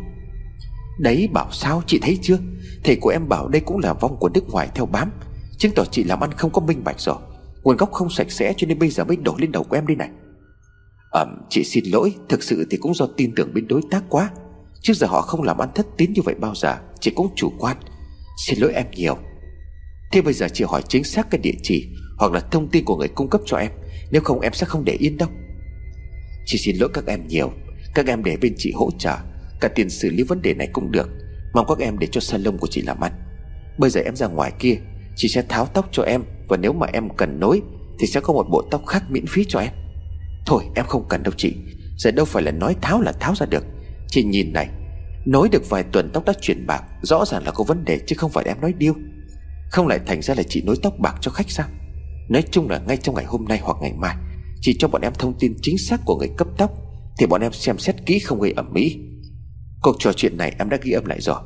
A: Đấy bảo sao chị thấy chưa? Thầy của em bảo đây cũng là vong của nước ngoài theo bám Chứng tỏ chị làm ăn không có minh bạch rồi. Nguồn gốc không sạch sẽ cho nên bây giờ mới đổ lên đầu của em đây này. Ẩm à, chị xin lỗi Thực sự thì cũng do tin tưởng bên đối tác quá. Trước giờ họ không làm ăn thất tín như vậy bao giờ Chị cũng chủ quan. Xin lỗi em nhiều. Thế bây giờ chị hỏi chính xác cái địa chỉ Hoặc là thông tin của người cung cấp cho em. Nếu không em sẽ không để yên đâu. Chị xin lỗi các em nhiều. Các em để bên chị hỗ trợ. Cả tiền xử lý vấn đề này cũng được. Mong các em để cho salon của chị làm ăn. Bây giờ em ra ngoài kia, Chị sẽ tháo tóc cho em Và nếu mà em cần nối Thì sẽ có một bộ tóc khác miễn phí cho em. Thôi, em không cần đâu chị. Giờ đâu phải là nói tháo là tháo ra được. Chị nhìn này, Nối được vài tuần tóc đã chuyển bạc, Rõ ràng là có vấn đề chứ không phải em nói điêu. Không lại thành ra là chị nối tóc bạc cho khách sao? Nói chung là ngay trong ngày hôm nay hoặc ngày mai, chỉ cho bọn em thông tin chính xác của người cấp tóc Thì bọn em xem xét kỹ không gây ẩm mỹ Cuộc trò chuyện này em đã ghi âm lại rồi.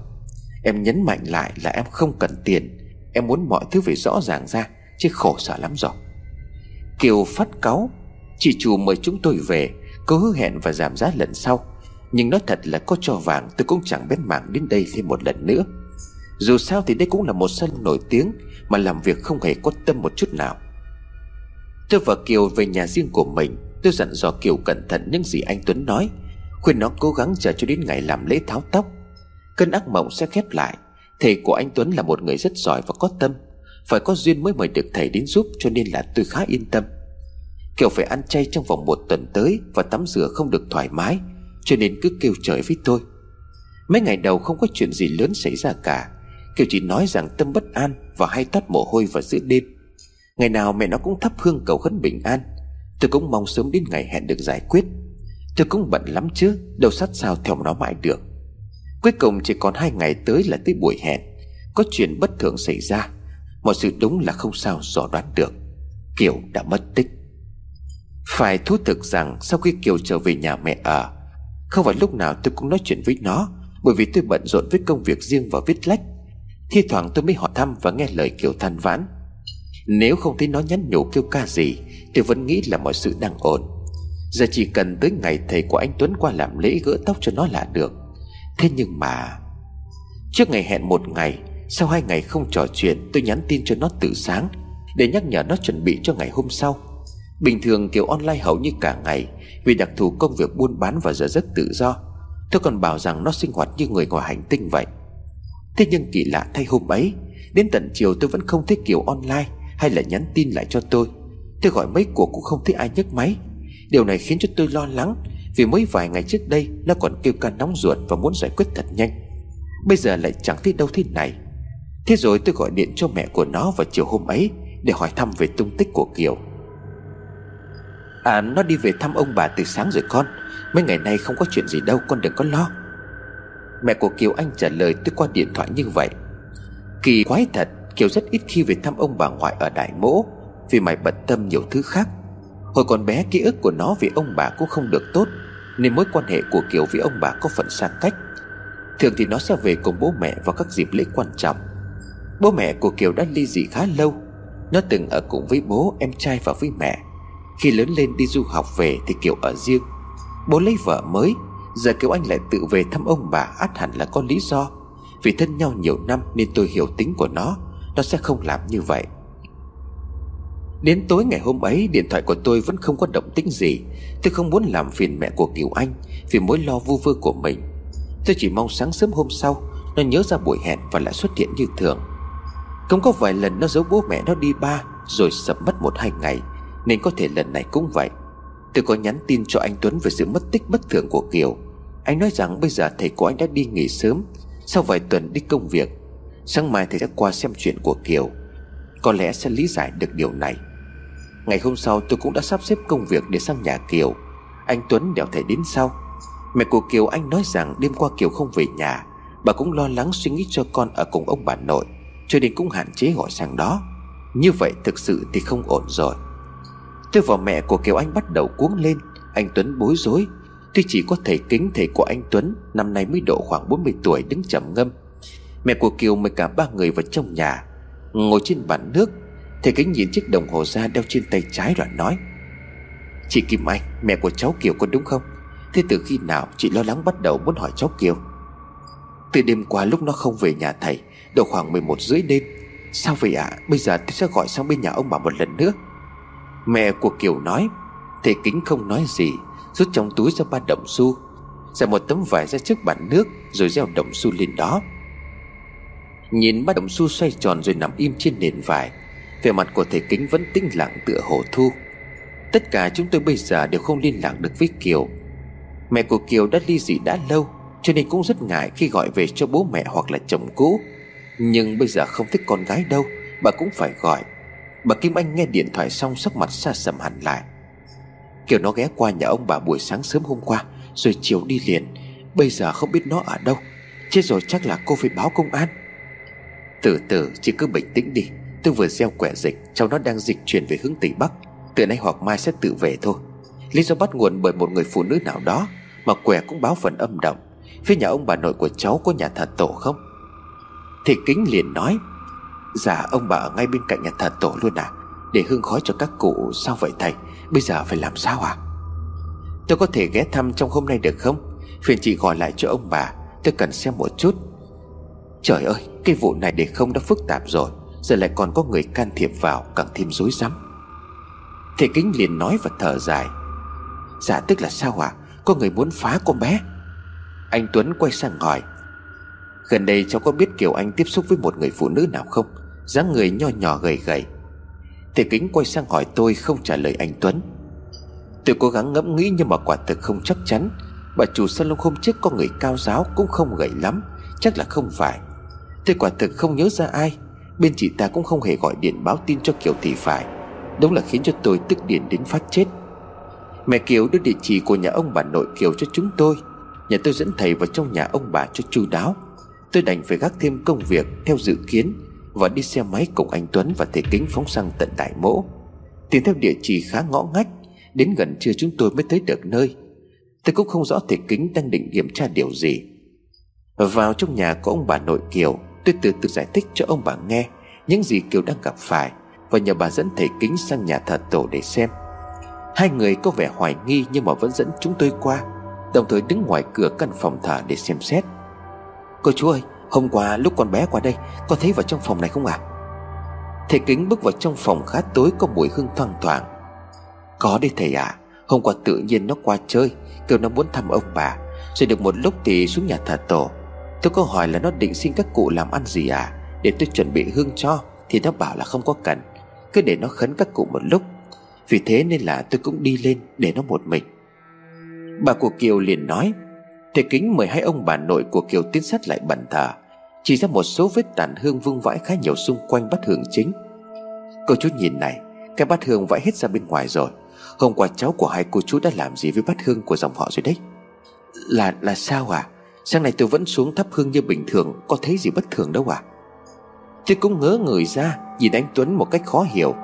A: Em nhấn mạnh lại là em không cần tiền, Em muốn mọi thứ phải rõ ràng ra, Chứ khổ sở lắm rồi. Kiều phát cáu Chị chủ mời chúng tôi về Có hứa hẹn và giảm giá lần sau. Nhưng nói thật là có cho vàng, tôi cũng chẳng bén mảng đến đây thêm một lần nữa. Dù sao thì đây cũng là một sân nổi tiếng, Mà làm việc không hề có tâm một chút nào. Tôi và Kiều về nhà riêng của mình. Tôi dặn dò Kiều cẩn thận những gì anh Tuấn nói. Khuyên nó cố gắng chờ cho đến ngày làm lễ tháo tóc. Cơn ác mộng sẽ khép lại. Thầy của anh Tuấn là một người rất giỏi và có tâm. Phải có duyên mới mời được thầy đến giúp, Cho nên là tôi khá yên tâm. Kiều phải ăn chay trong vòng một tuần tới Và tắm rửa không được thoải mái, Cho nên cứ kêu trời với tôi. Mấy ngày đầu không có chuyện gì lớn xảy ra cả. Kiều chỉ nói rằng tâm bất an Và hay tắt mồ hôi vào giữa đêm. Ngày nào mẹ nó cũng thắp hương cầu khấn bình an. Tôi cũng mong sớm đến ngày hẹn được giải quyết. Tôi cũng bận lắm chứ, Đâu sát sao theo nó mãi được. Cuối cùng chỉ còn hai ngày tới là tới buổi hẹn. Có chuyện bất thường xảy ra. Mọi sự đúng là không sao dò đoán được. Kiều đã mất tích. Phải thú thực rằng Sau khi Kiều trở về nhà mẹ ở, Không phải lúc nào tôi cũng nói chuyện với nó, Bởi vì tôi bận rộn với công việc riêng và viết lách. Thi thoảng tôi mới hỏi thăm và nghe lời Kiều than vãn. Nếu không thấy nó nhắn nhủ kêu ca gì Tôi vẫn nghĩ là mọi sự đang ổn. Giờ chỉ cần tới ngày thầy của anh Tuấn qua làm lễ gỡ tóc cho nó là được. Thế nhưng mà, Trước ngày hẹn một ngày, Sau hai ngày không trò chuyện, Tôi nhắn tin cho nó từ sáng, Để nhắc nhở nó chuẩn bị cho ngày hôm sau. Bình thường kiểu online hầu như cả ngày, Vì đặc thù công việc buôn bán và giờ rất tự do, Tôi còn bảo rằng nó sinh hoạt như người ngoài hành tinh vậy. Thế nhưng kỳ lạ thay hôm ấy, Đến tận chiều tôi vẫn không thấy kiểu online. Hay là nhắn tin lại cho tôi. Tôi gọi mấy cuộc cũng không thấy ai nhấc máy. Điều này khiến cho tôi lo lắng, Vì mới vài ngày trước đây Nó còn kêu ca nóng ruột và muốn giải quyết thật nhanh. Bây giờ lại chẳng thấy đâu thế này. Thế rồi tôi gọi điện cho mẹ của nó vào chiều hôm ấy Để hỏi thăm về tung tích của Kiều. À nó đi về thăm ông bà từ sáng rồi con. Mấy ngày nay không có chuyện gì đâu, con đừng có lo. Mẹ của Kiều Anh trả lời tôi qua điện thoại như vậy. Kỳ quái thật Kiều rất ít khi về thăm ông bà ngoại ở Đại Mỗ Vì mày bận tâm nhiều thứ khác. Hồi còn bé ký ức của nó về ông bà cũng không được tốt Nên mối quan hệ của Kiều với ông bà có phần xa cách. Thường thì nó sẽ về cùng bố mẹ vào các dịp lễ quan trọng. Bố mẹ của Kiều đã ly dị khá lâu. Nó từng ở cùng với bố, em trai và với mẹ. Khi lớn lên đi du học về thì Kiều ở riêng. Bố lấy vợ mới Giờ Kiều Anh lại tự về thăm ông bà át hẳn là có lý do. Vì thân nhau nhiều năm nên tôi hiểu tính của nó. Nó sẽ không làm như vậy. Đến tối ngày hôm ấy, Điện thoại của tôi vẫn không có động tĩnh gì. Tôi không muốn làm phiền mẹ của Kiều Anh Vì mối lo vu vơ của mình. Tôi chỉ mong sáng sớm hôm sau, Nó nhớ ra buổi hẹn và lại xuất hiện như thường. Cũng có vài lần nó giấu bố mẹ nó đi ba, Rồi sập mất một hai ngày. Nên có thể lần này cũng vậy. Tôi có nhắn tin cho anh Tuấn về sự mất tích bất thường của Kiều. Anh nói rằng bây giờ thầy của anh đã đi nghỉ sớm. Sau vài tuần đi công việc Sáng mai thầy sẽ qua xem chuyện của Kiều. Có lẽ sẽ lý giải được điều này. Ngày hôm sau tôi cũng đã sắp xếp công việc để sang nhà Kiều. Anh Tuấn đèo thầy đến sau. Mẹ của Kiều Anh nói rằng đêm qua Kiều không về nhà. Bà cũng lo lắng suy nghĩ cho con ở cùng ông bà nội, Cho nên cũng hạn chế gọi sang đó. Như vậy thực sự thì không ổn rồi. Tôi và mẹ của Kiều Anh bắt đầu cuống lên. Anh Tuấn bối rối. Tuy chỉ có thầy kính thầy của anh Tuấn, Năm nay mới độ khoảng 40 tuổi, đứng trầm ngâm. Mẹ của Kiều mời cả ba người vào trong nhà. Ngồi trên bàn nước Thầy kính nhìn chiếc đồng hồ ra đeo trên tay trái rồi nói. Chị Kim Anh, Mẹ của cháu Kiều có đúng không? Thế từ khi nào chị lo lắng bắt đầu muốn hỏi cháu Kiều? Từ đêm qua lúc nó không về nhà thầy, Độ khoảng 11 rưỡi đêm. Sao vậy ạ? À? Bây giờ tôi sẽ gọi sang bên nhà ông bà một lần nữa. Mẹ của Kiều nói, Thầy kính không nói gì, Rút trong túi ra ba đồng xu Giải một tấm vải ra trước bàn nước, Rồi gieo đồng xu lên đó. Nhìn ba động xu xoay tròn rồi nằm im trên nền vải, vẻ mặt của thầy kính vẫn tĩnh lặng tựa hồ thu. Tất cả chúng tôi bây giờ đều không liên lạc được với Kiều. Mẹ của Kiều đã ly dị đã lâu, Cho nên cũng rất ngại khi gọi về cho bố mẹ hoặc là chồng cũ. Nhưng bây giờ không thích con gái đâu, Bà cũng phải gọi. Bà Kim Anh nghe điện thoại xong sắc mặt xa sầm hẳn lại. Kiều nó ghé qua nhà ông bà buổi sáng sớm hôm qua, Rồi chiều đi liền. Bây giờ không biết nó ở đâu. Chết rồi chắc là cô phải báo công an. Từ từ, chị cứ bình tĩnh đi. Tôi vừa gieo quẻ dịch, Cháu nó đang dịch chuyển về hướng Tây Bắc. Từ nay hoặc mai sẽ tự về thôi. Lý do bắt nguồn bởi một người phụ nữ nào đó, Mà quẻ cũng báo phần âm động Phía nhà ông bà nội của cháu có nhà thờ tổ không? Thì kính liền nói Dạ ông bà ở ngay bên cạnh nhà thờ tổ luôn à. Để hương khói cho các cụ, Sao vậy thầy? Bây giờ phải làm sao à? Tôi có thể ghé thăm trong hôm nay được không? Phiền chị gọi lại cho ông bà. Tôi cần xem một chút. Trời ơi cái vụ này để không đã phức tạp rồi, Giờ lại còn có người can thiệp vào Càng thêm rối rắm. Thầy kính liền nói và thở dài. Dạ tức là sao ạ? À? Có người muốn phá con bé. Anh Tuấn quay sang hỏi. Gần đây cháu có biết Kiều Anh tiếp xúc với một người phụ nữ nào không? dáng người nho nhỏ gầy gầy. Thầy kính quay sang hỏi tôi không trả lời anh Tuấn. Tôi cố gắng ngẫm nghĩ nhưng mà quả thực không chắc chắn. Bà chủ salon hôm trước có người cao giáo cũng không gầy lắm, Chắc là không phải. Tôi quả thực không nhớ ra ai. Bên chị ta cũng không hề gọi điện báo tin cho Kiều thì phải. Đúng là khiến cho tôi tức điện đến phát chết. Mẹ Kiều đưa địa chỉ của nhà ông bà nội Kiều cho chúng tôi. Nhà tôi dẫn thầy vào trong nhà ông bà cho chu đáo. Tôi đành phải gác thêm công việc theo dự kiến Và đi xe máy cùng anh Tuấn và thầy kính phóng sang tận đại mỗ Tìm theo địa chỉ khá ngõ ngách, Đến gần trưa chúng tôi mới tới được nơi. Tôi cũng không rõ thầy kính đang định kiểm tra điều gì. Vào trong nhà của ông bà nội Kiều Tôi từ từ giải thích cho ông bà nghe Những gì Kiều đang gặp phải Và nhờ bà dẫn thầy kính sang nhà thờ tổ để xem Hai người có vẻ hoài nghi Nhưng mà vẫn dẫn chúng tôi qua, Đồng thời đứng ngoài cửa căn phòng thờ để xem xét Cô chú ơi, Hôm qua lúc con bé qua đây, Có thấy vào trong phòng này không ạ à? Thầy kính bước vào trong phòng khá tối Có mùi hương thoang thoảng Có đây thầy ạ à. Hôm qua tự nhiên nó qua chơi Kêu nó muốn thăm ông bà Rồi được một lúc thì xuống nhà thờ tổ Tôi có hỏi là nó định xin các cụ làm ăn gì à? Để tôi chuẩn bị hương cho, Thì nó bảo là không có cần. Cứ để nó khấn các cụ một lúc. Vì thế nên là tôi cũng đi lên để nó một mình. Bà của Kiều liền nói, Thầy kính mời hai ông bà nội của Kiều tiến sát lại bàn thờ. Chỉ ra một số vết tàn hương vương vãi khá nhiều xung quanh bát hương chính. Cô chú nhìn này, Cái bát hương vãi hết ra bên ngoài rồi. Hôm qua cháu của hai cô chú đã làm gì với bát hương của dòng họ rồi đấy? Là là sao à? Sáng nay tôi vẫn xuống thắp hương như bình thường, Có thấy gì bất thường đâu à Tôi cũng ngớ người ra, Nhìn anh Tuấn một cách khó hiểu.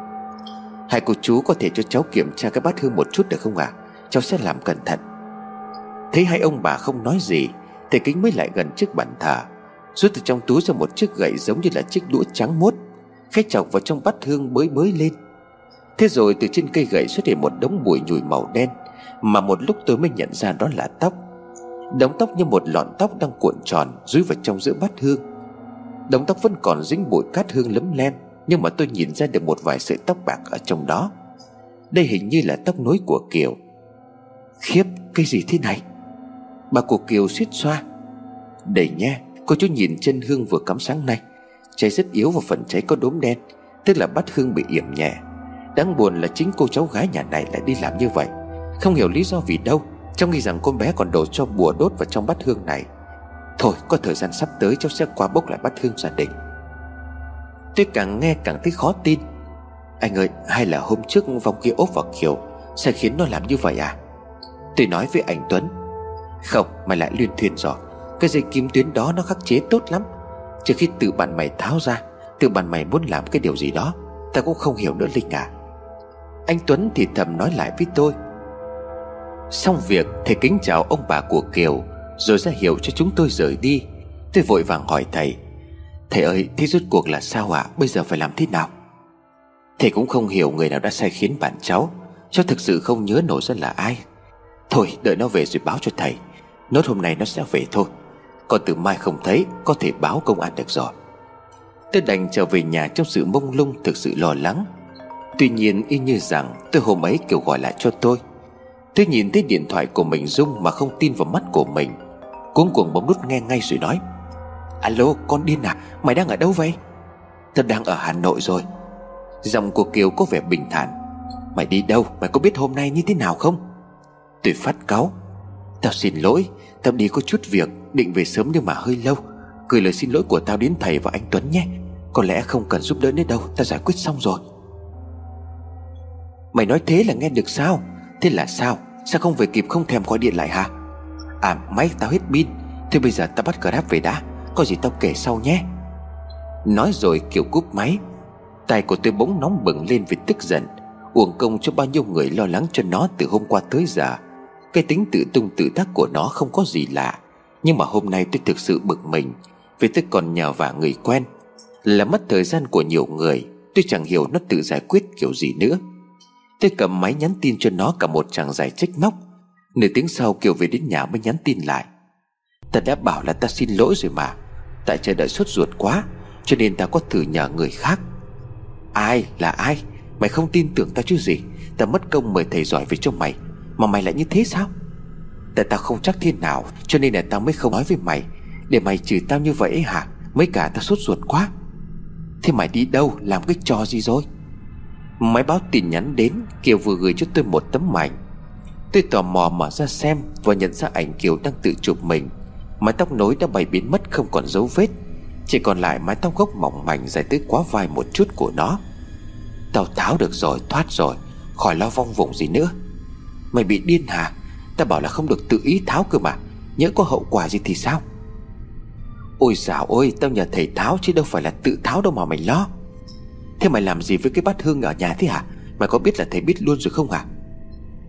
A: Hai cô chú có thể cho cháu kiểm tra cái bát hương một chút được không ạ? À? Cháu sẽ làm cẩn thận. Thấy hai ông bà không nói gì, Thầy kính mới lại gần trước bàn thờ, Rút từ trong túi ra một chiếc gậy giống như là chiếc đũa trắng mốt Khách chọc vào trong bát hương bới bới lên. Thế rồi từ trên cây gậy xuất hiện một đống bụi nhùi màu đen, Mà một lúc tôi mới nhận ra đó là tóc. Đống tóc như một lọn tóc đang cuộn tròn Rúi vào trong giữa bát hương. Đống tóc vẫn còn dính bụi cát hương lấm lem, Nhưng mà tôi nhìn ra được một vài sợi tóc bạc ở trong đó. Đây hình như là tóc nối của Kiều. Khiếp, cái gì thế này? Bà của Kiều suýt xoa. Để nha Cô chú nhìn chân hương vừa cắm sáng nay. Cháy rất yếu và phần cháy có đốm đen, Tức là bát hương bị yểm nhẹ. Đáng buồn là chính cô cháu gái nhà này lại đi làm như vậy. Không hiểu lý do vì đâu cháu nghĩ rằng con bé còn đổ cho bùa đốt vào trong bát hương này. Thôi, có thời gian sắp tới cháu sẽ qua bốc lại bát hương gia đình. Tôi càng nghe càng thấy khó tin. Anh ơi, hay là hôm trước vòng kia ốp vào Kiều, Sẽ khiến nó làm như vậy à? Tôi nói với anh Tuấn. Không, mày lại liên thuyền rồi. Cái dây kim tuyến đó nó khắc chế tốt lắm. Trước khi tự bạn mày tháo ra, Tự bạn mày muốn làm cái điều gì đó, Ta cũng không hiểu nữa Linh à. Anh Tuấn thì thầm nói lại với tôi. Xong việc, Thầy kính chào ông bà của Kiều, Rồi ra hiệu cho chúng tôi rời đi. Tôi vội vàng hỏi thầy Thầy ơi, thế rốt cuộc là sao ạ? À? Bây giờ phải làm thế nào? Thầy cũng không hiểu người nào đã sai khiến bạn cháu Cháu thực sự không nhớ nổi ra là ai. Thôi, đợi nó về rồi báo cho thầy. Nốt hôm nay nó sẽ về thôi. Còn từ mai không thấy, Có thể báo công an được rồi. Tôi đành trở về nhà trong sự mông lung, Thực sự lo lắng. Tuy nhiên y như rằng tôi hôm ấy kêu gọi lại cho tôi. Tôi nhìn thấy điện thoại của mình rung Mà không tin vào mắt của mình, Cuống cuồng bấm nút nghe ngay rồi nói, Alo, con điên à Mày đang ở đâu vậy? Tao đang ở Hà Nội rồi. Giọng của Kiều có vẻ bình thản, Mày đi đâu, Mày có biết hôm nay như thế nào không? Tôi phát cáu, Tao xin lỗi, Tao đi có chút việc, Định về sớm nhưng mà hơi lâu, Gửi lời xin lỗi của tao đến thầy và anh Tuấn nhé, Có lẽ không cần giúp đỡ nữa đâu, Tao giải quyết xong rồi. Mày nói thế là nghe được sao? Thế là sao? Sao không về kịp không thèm gọi điện lại hả? À máy tao hết pin. Thế bây giờ tao bắt Grab về đã. Có gì tao kể sau nhé. Nói rồi kiểu cúp máy. Tay của tôi bỗng nóng bừng lên vì tức giận. Uổng công cho bao nhiêu người lo lắng cho nó từ hôm qua tới giờ. Cái tính tự tung tự tác của nó không có gì lạ. Nhưng mà hôm nay tôi thực sự bực mình, Vì tôi còn nhờ vả người quen. Là mất thời gian của nhiều người, Tôi chẳng hiểu nó tự giải quyết kiểu gì nữa. Tôi cầm máy nhắn tin cho nó cả một chàng dài trách móc. Nửa tiếng sau Kiều về đến nhà mới nhắn tin lại. Ta đã bảo là ta xin lỗi rồi mà. Tại chờ đợi sốt ruột quá, Cho nên ta có thử nhờ người khác. Ai là ai? Mày không tin tưởng ta chứ gì? Ta mất công mời thầy giỏi về cho mày. Mà mày lại như thế sao? Tại tao không chắc thế nào, Cho nên là tao mới không nói với mày. Để mày chửi tao như vậy hả? Mấy cả tao sốt ruột quá. Thế mày đi đâu, làm cái trò gì rồi? Máy báo tin nhắn đến, Kiều vừa gửi cho tôi một tấm ảnh Tôi tò mò mở ra xem Và nhận ra ảnh Kiều đang tự chụp mình. Mái tóc nối đã bay biến mất không còn dấu vết, Chỉ còn lại mái tóc gốc mỏng mảnh Dài tới quá vai một chút của nó. Tao tháo được rồi, thoát rồi, Khỏi lo vong vùng gì nữa. Mày bị điên hả? Tao bảo là không được tự ý tháo cơ mà Nhớ có hậu quả gì thì sao? Ôi dào ôi Tao nhờ thầy tháo chứ đâu phải là tự tháo đâu mà mày lo. Thế mày làm gì với cái bát hương ở nhà thế hả? Mày có biết là thầy biết luôn rồi không hả?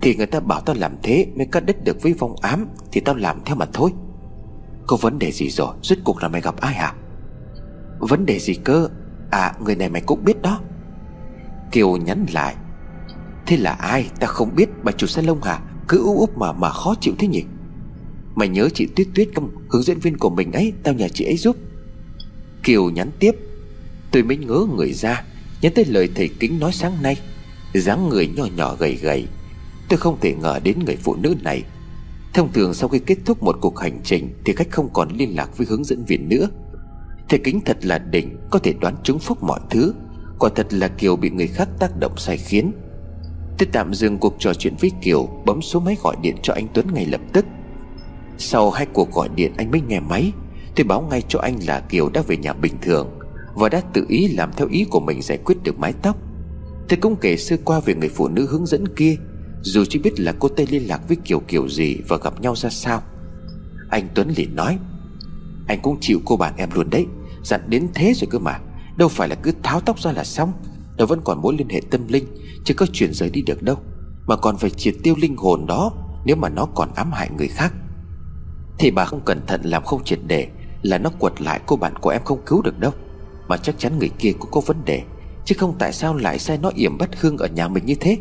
A: Thì người ta bảo tao làm thế Mới cắt đứt được với vong ám, Thì tao làm theo mà thôi.
B: Có vấn đề gì rồi? Rốt cuộc là mày gặp ai hả? Vấn đề gì cơ? À người này mày cũng biết đó.
A: Kiều nhắn lại. Thế là ai? Ta không biết. Bà chủ salon hả? Cứ ú úp mà mà khó chịu thế nhỉ? Mày nhớ chị Tuyết Tuyết không? Hướng dẫn viên của mình ấy, Tao nhờ chị ấy giúp. Kiều nhắn tiếp. Tôi mới ngớ người ra. Nhớ tới lời thầy kính nói sáng nay, dáng người nhỏ nhỏ gầy gầy, Tôi không thể ngờ đến người phụ nữ này. Thông thường sau khi kết thúc một cuộc hành trình Thì khách không còn liên lạc với hướng dẫn viên nữa. Thầy kính thật là đỉnh, Có thể đoán trúng phúc mọi thứ, Quả thật là Kiều bị người khác tác động sai khiến. Tôi tạm dừng cuộc trò chuyện với Kiều, Bấm số máy gọi điện cho anh Tuấn ngay lập tức. Sau hai cuộc gọi điện anh mới nghe máy, Tôi báo ngay cho anh là Kiều đã về nhà bình thường. Và đã tự ý làm theo ý của mình giải quyết được mái tóc. Thầy cũng kể sơ qua về người phụ nữ hướng dẫn kia, Dù chỉ biết là cô Tây liên lạc với Kiều kiểu gì Và gặp nhau ra sao. Anh Tuấn liền nói, Anh cũng chịu cô bạn em luôn đấy, Dặn đến thế rồi cơ mà, Đâu phải là cứ tháo tóc ra là xong, Nó vẫn còn mối liên hệ tâm linh Chứ có chuyển rời đi được đâu, Mà còn phải triệt tiêu linh hồn đó Nếu mà nó còn ám hại người khác. Thì bà không cẩn thận làm không triệt để Là nó quật lại cô bạn của em không cứu được đâu. Mà chắc chắn người kia cũng có vấn đề, Chứ không tại sao lại sai nó yểm bắt hương ở nhà mình như thế?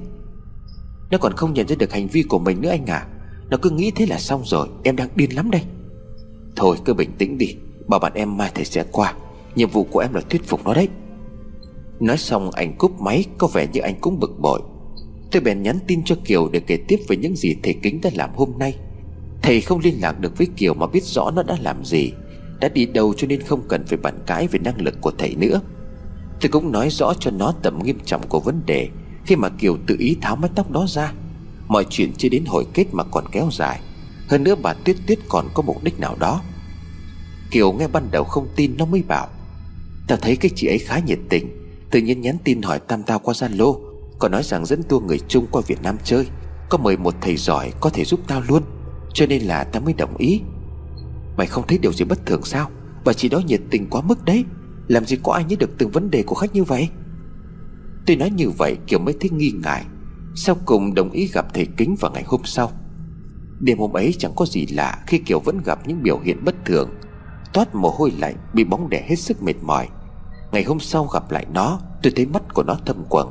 A: Nó còn không nhận ra được hành vi của mình nữa anh à. Nó cứ nghĩ thế là xong rồi, Em đang điên lắm đây. Thôi, cứ bình tĩnh đi, Bảo bạn em mai thầy sẽ qua. Nhiệm vụ của em là thuyết phục nó đấy. Nói xong, anh cúp máy, Có vẻ như anh cũng bực bội. Tôi bèn nhắn tin cho Kiều để kể tiếp về những gì thầy Kính đã làm hôm nay. Thầy không liên lạc được với Kiều mà biết rõ nó đã làm gì. Đã đi đâu cho nên không cần phải bàn cãi về năng lực của thầy nữa. Tôi cũng nói rõ cho nó tầm nghiêm trọng của vấn đề, Khi mà Kiều tự ý tháo mái tóc đó ra. Mọi chuyện chưa đến hồi kết mà còn kéo dài. Hơn nữa bà Tuyết Tuyết còn có mục đích nào đó. Kiều nghe ban đầu không tin nó mới bảo, Tao thấy cái chị ấy khá nhiệt tình. Tự nhiên nhắn tin hỏi tam tao qua Zalo, Còn nói rằng dẫn tour người Trung qua Việt Nam chơi. Có mời một thầy giỏi có thể giúp tao luôn, Cho nên là tao mới đồng ý. Mày không thấy điều gì bất thường sao? Bà chị đó nhiệt tình quá mức đấy. Làm gì có ai nhớ được từng vấn đề của khách như vậy? Tôi nói như vậy Kiều mới thấy nghi ngại. Sau cùng đồng ý gặp thầy Kính vào ngày hôm sau. Đêm hôm ấy chẳng có gì lạ Khi Kiều vẫn gặp những biểu hiện bất thường. Toát mồ hôi lạnh, Bị bóng đè hết sức mệt mỏi. Ngày hôm sau gặp lại nó, Tôi thấy mắt của nó thâm quầng.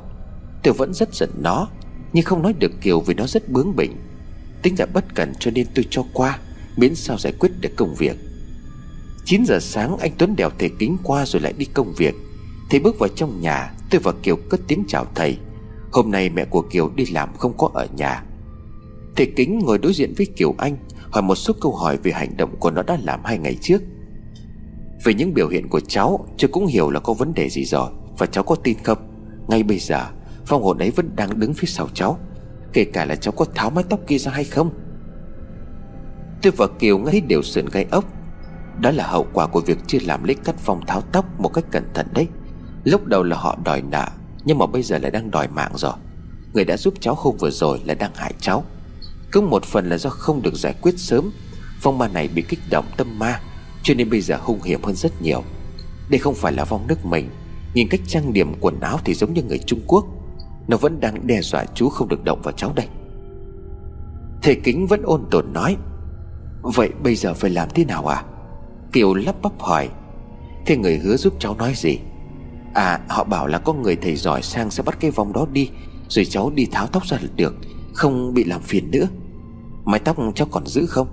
A: Tôi vẫn rất giận nó, Nhưng không nói được Kiều vì nó rất bướng bỉnh. Tính là bất cẩn cho nên tôi cho qua. Miễn sao giải quyết được công việc. 9 giờ sáng anh Tuấn đèo thầy kính qua rồi lại đi công việc. Thầy bước vào trong nhà, Tôi và Kiều cất tiếng chào thầy. Hôm nay mẹ của Kiều đi làm không có ở nhà. Thầy kính ngồi đối diện với Kiều Anh, Hỏi một số câu hỏi về hành động của nó đã làm hai ngày trước. Về những biểu hiện của cháu chưa cũng hiểu là có vấn đề gì rồi, Và cháu có tin không? Ngay bây giờ Phong hồn ấy vẫn đang đứng phía sau cháu, Kể cả là cháu có tháo mái tóc kia ra hay không? Tôi và Kiều ngay đều sườn gai ốc. Đó là hậu quả của việc chưa làm lấy cắt phong tháo tóc Một cách cẩn thận đấy. Lúc đầu là họ đòi nợ, Nhưng mà bây giờ lại đang đòi mạng rồi. Người đã giúp cháu hôm vừa rồi là đang hại cháu. Cứ một phần là do không được giải quyết sớm. Phong ma này bị kích động tâm ma, cho nên bây giờ hung hiểm hơn rất nhiều. Đây không phải là vong nước mình. Nhìn cách trang điểm quần áo thì giống như người Trung Quốc. Nó vẫn đang đe dọa chú không được động vào cháu đây. Thầy Kính vẫn ôn tồn nói Vậy bây giờ phải làm thế nào à? Kiều lắp bắp hỏi. Thế người hứa giúp cháu nói gì? À họ bảo là có người thầy giỏi sang sẽ bắt cái vong đó đi, Rồi cháu đi tháo tóc ra là được, Không bị làm phiền nữa. Mái tóc cháu còn giữ không?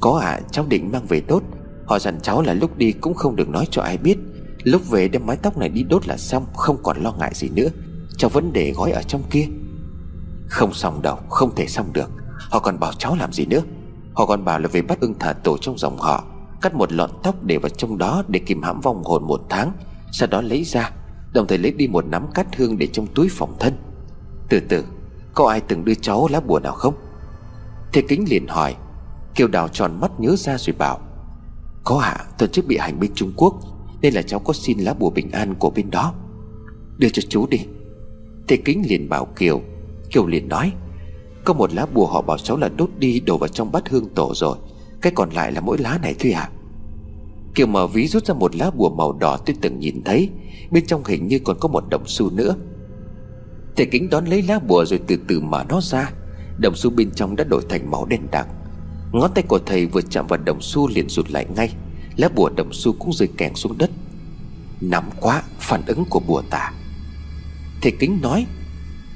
A: Có à cháu định mang về đốt. Họ dặn cháu là lúc đi cũng không được nói cho ai biết. Lúc về đem mái tóc này đi đốt là xong, Không còn lo ngại gì nữa. Cháu vẫn để gói ở trong kia. Không xong đâu, Không thể xong được. Họ còn bảo cháu làm gì nữa? Họ còn bảo là về bắt ưng thả tổ trong dòng họ, Cắt một lọn tóc để vào trong đó Để kìm hãm vong hồn một tháng, Sau đó lấy ra, Đồng thời lấy đi một nắm cát hương để trong túi phòng thân. Từ từ, Có ai từng đưa cháu lá bùa nào không? Thế kính liền hỏi. Kiều đào tròn mắt nhớ ra rồi bảo. Có hạ tuần trước bị hành bên Trung Quốc, Nên là cháu có xin lá bùa bình an của bên đó. Đưa cho chú đi. Thế Kính liền bảo Kiều. Kiều liền nói. Có một lá bùa họ bảo cháu là đốt đi đổ vào trong bát hương tổ rồi. Cái còn lại là mỗi lá này thôi à Kiều mở ví rút ra một lá bùa màu đỏ tôi từng nhìn thấy. Bên trong hình như còn có một đồng xu nữa. Thầy Kính đón lấy lá bùa rồi từ từ mở nó ra. Đồng xu bên trong đã đổi thành màu đen đặc. Ngón tay của thầy vừa chạm vào đồng xu liền rụt lại ngay. Lá bùa đồng xu cũng rơi kèng xuống đất. Nắm quá, phản ứng của bùa tà. Thầy kính nói,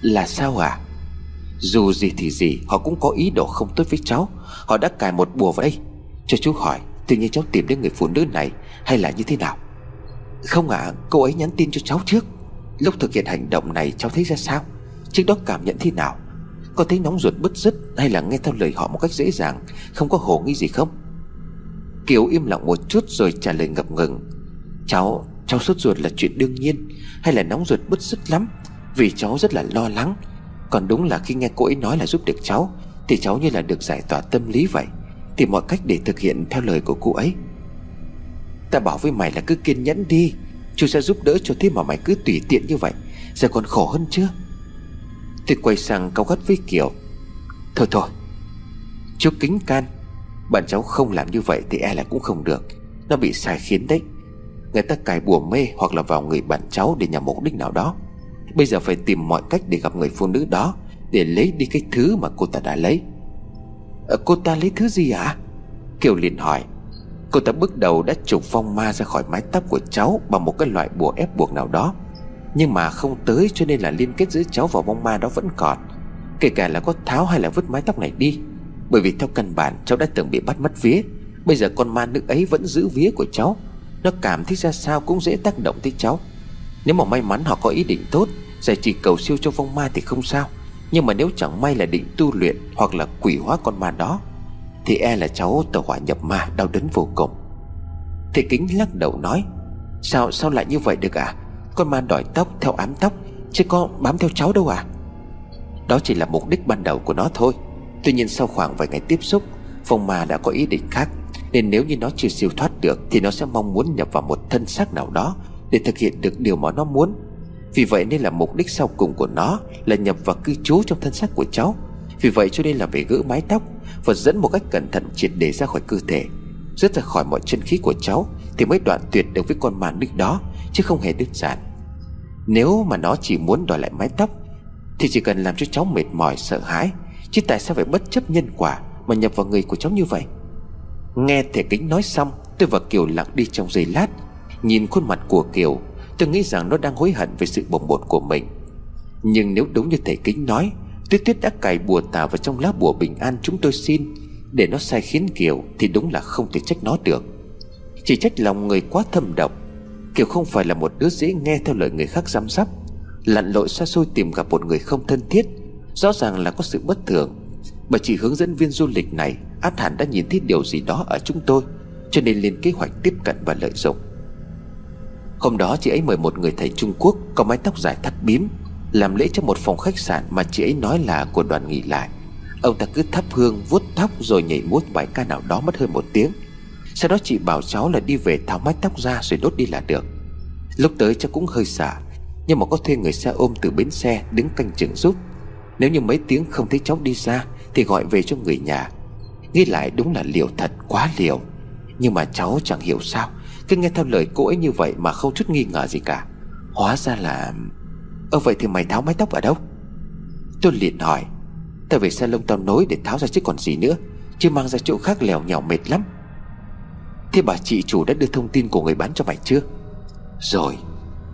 A: Là sao à dù gì thì gì Họ cũng có ý đồ không tốt với cháu. Họ đã cài một bùa vào đây Cho chú hỏi Tự nhiên cháu tìm đến người phụ nữ này Hay là như thế nào? Không ạ à, cô ấy nhắn tin cho cháu trước. Lúc thực hiện hành động này cháu thấy ra sao? Trước đó cảm nhận thế nào? Có thấy nóng ruột bứt rứt Hay là nghe theo lời họ một cách dễ dàng Không có hồ nghi gì không? Kiều im lặng một chút rồi trả lời ngập ngừng. Cháu, cháu sốt ruột là chuyện đương nhiên Hay là nóng ruột bứt rứt lắm? Vì cháu rất là lo lắng. Còn đúng là khi nghe cô ấy nói là giúp được cháu, Thì cháu như là được giải tỏa tâm lý vậy. Tìm mọi cách để thực hiện theo lời của cô ấy. Ta bảo với mày là cứ kiên nhẫn đi. Chú sẽ giúp đỡ cho thế mà mày cứ tùy tiện như vậy. Giờ còn khổ hơn chưa? Tôi quay sang cao gắt với Kiều. Thôi thôi, Chú kính can. Bạn cháu không làm như vậy thì e là cũng không được. Nó bị sai khiến đấy. Người ta cài bùa mê hoặc là vào người bạn cháu Để nhằm mục đích nào đó. Bây giờ phải tìm mọi cách để gặp người phụ nữ đó Để lấy đi cái thứ mà cô ta đã lấy. À, Cô ta lấy thứ gì ạ? À? Kiều liền hỏi. Cô ta bước đầu đã trục phong ma ra khỏi mái tóc của cháu Bằng một cái loại bùa ép buộc nào đó. Nhưng mà không tới cho nên là liên kết giữa cháu và bông ma đó vẫn còn. Kể cả là có tháo hay là vứt mái tóc này đi. Bởi vì theo căn bản cháu đã từng bị bắt mất vía. Bây giờ con ma nữ ấy vẫn giữ vía của cháu. Nó cảm thấy ra sao cũng dễ tác động tới cháu. Nếu mà may mắn họ có ý định tốt, Giải chỉ cầu siêu cho vong ma thì không sao. Nhưng mà nếu chẳng may là định tu luyện Hoặc là quỷ hóa con ma đó, thì e là cháu tàu hỏa nhập ma đau đớn vô cùng. Thầy kính lắc đầu nói, Sao sao lại như vậy được à Con ma đòi tóc theo ám tóc, Chứ có bám theo cháu đâu à Đó chỉ là mục đích ban đầu của nó thôi. Tuy nhiên sau khoảng vài ngày tiếp xúc Phong ma đã có ý định khác, Nên nếu như nó chưa siêu thoát được Thì nó sẽ mong muốn nhập vào một thân xác nào đó để thực hiện được điều mà nó muốn. Vì vậy nên là mục đích sau cùng của nó Là nhập vào cư trú trong thân xác của cháu. Vì vậy cho nên là phải gỡ mái tóc và dẫn một cách cẩn thận triệt để ra khỏi cơ thể, Rớt ra khỏi mọi chân khí của cháu Thì mới đoạn tuyệt được với con ma nữ đó, Chứ không hề đơn giản. Nếu mà nó chỉ muốn đòi lại mái tóc Thì chỉ cần làm cho cháu mệt mỏi, sợ hãi, Chứ tại sao phải bất chấp nhân quả Mà nhập vào người của cháu như vậy? Nghe thể kính nói xong, Tôi và Kiều lặng đi trong giây lát. Nhìn khuôn mặt của Kiều, Tôi nghĩ rằng nó đang hối hận về sự bồng bột của mình. Nhưng nếu đúng như thầy kính nói, Tuyết tuyết đã cài bùa tà vào trong lá bùa bình an chúng tôi xin. Để nó sai khiến Kiều Thì đúng là không thể trách nó được. Chỉ trách lòng người quá thâm độc. Kiều không phải là một đứa dễ nghe theo lời người khác giám sắp Lặn lội xa xôi tìm gặp một người không thân thiết, Rõ ràng là có sự bất thường. Bà chị hướng dẫn viên du lịch này, Át hẳn đã nhìn thấy điều gì đó ở chúng tôi, Cho nên lên kế hoạch tiếp cận và lợi dụng. Hôm đó chị ấy mời một người thầy Trung Quốc Có mái tóc dài thắt bím, làm lễ cho một phòng khách sạn mà chị ấy nói là của đoàn nghỉ lại. Ông ta cứ thắp hương, vuốt tóc rồi nhảy múa bài ca nào đó mất hơn một tiếng. Sau đó chị bảo cháu là đi về tháo mái tóc ra rồi đốt đi là được. Lúc tới cháu cũng hơi sợ Nhưng mà có thuê người xe ôm từ bến xe đứng canh chừng giúp. Nếu như mấy tiếng không thấy cháu đi ra Thì gọi về cho người nhà. Nghĩ lại đúng là liều thật, quá liều. Nhưng mà cháu chẳng hiểu sao. Cứ nghe theo lời cô ấy như vậy mà không chút nghi ngờ gì cả. Hóa ra là, Ơ, vậy thì mày tháo mái tóc ở đâu? Tôi liền hỏi. Tao về salon tao nối để tháo ra chứ còn gì nữa, Chứ mang ra chỗ khác lèo nhèo mệt lắm. Thế bà chị chủ đã đưa thông tin của người bán cho mày chưa? Rồi,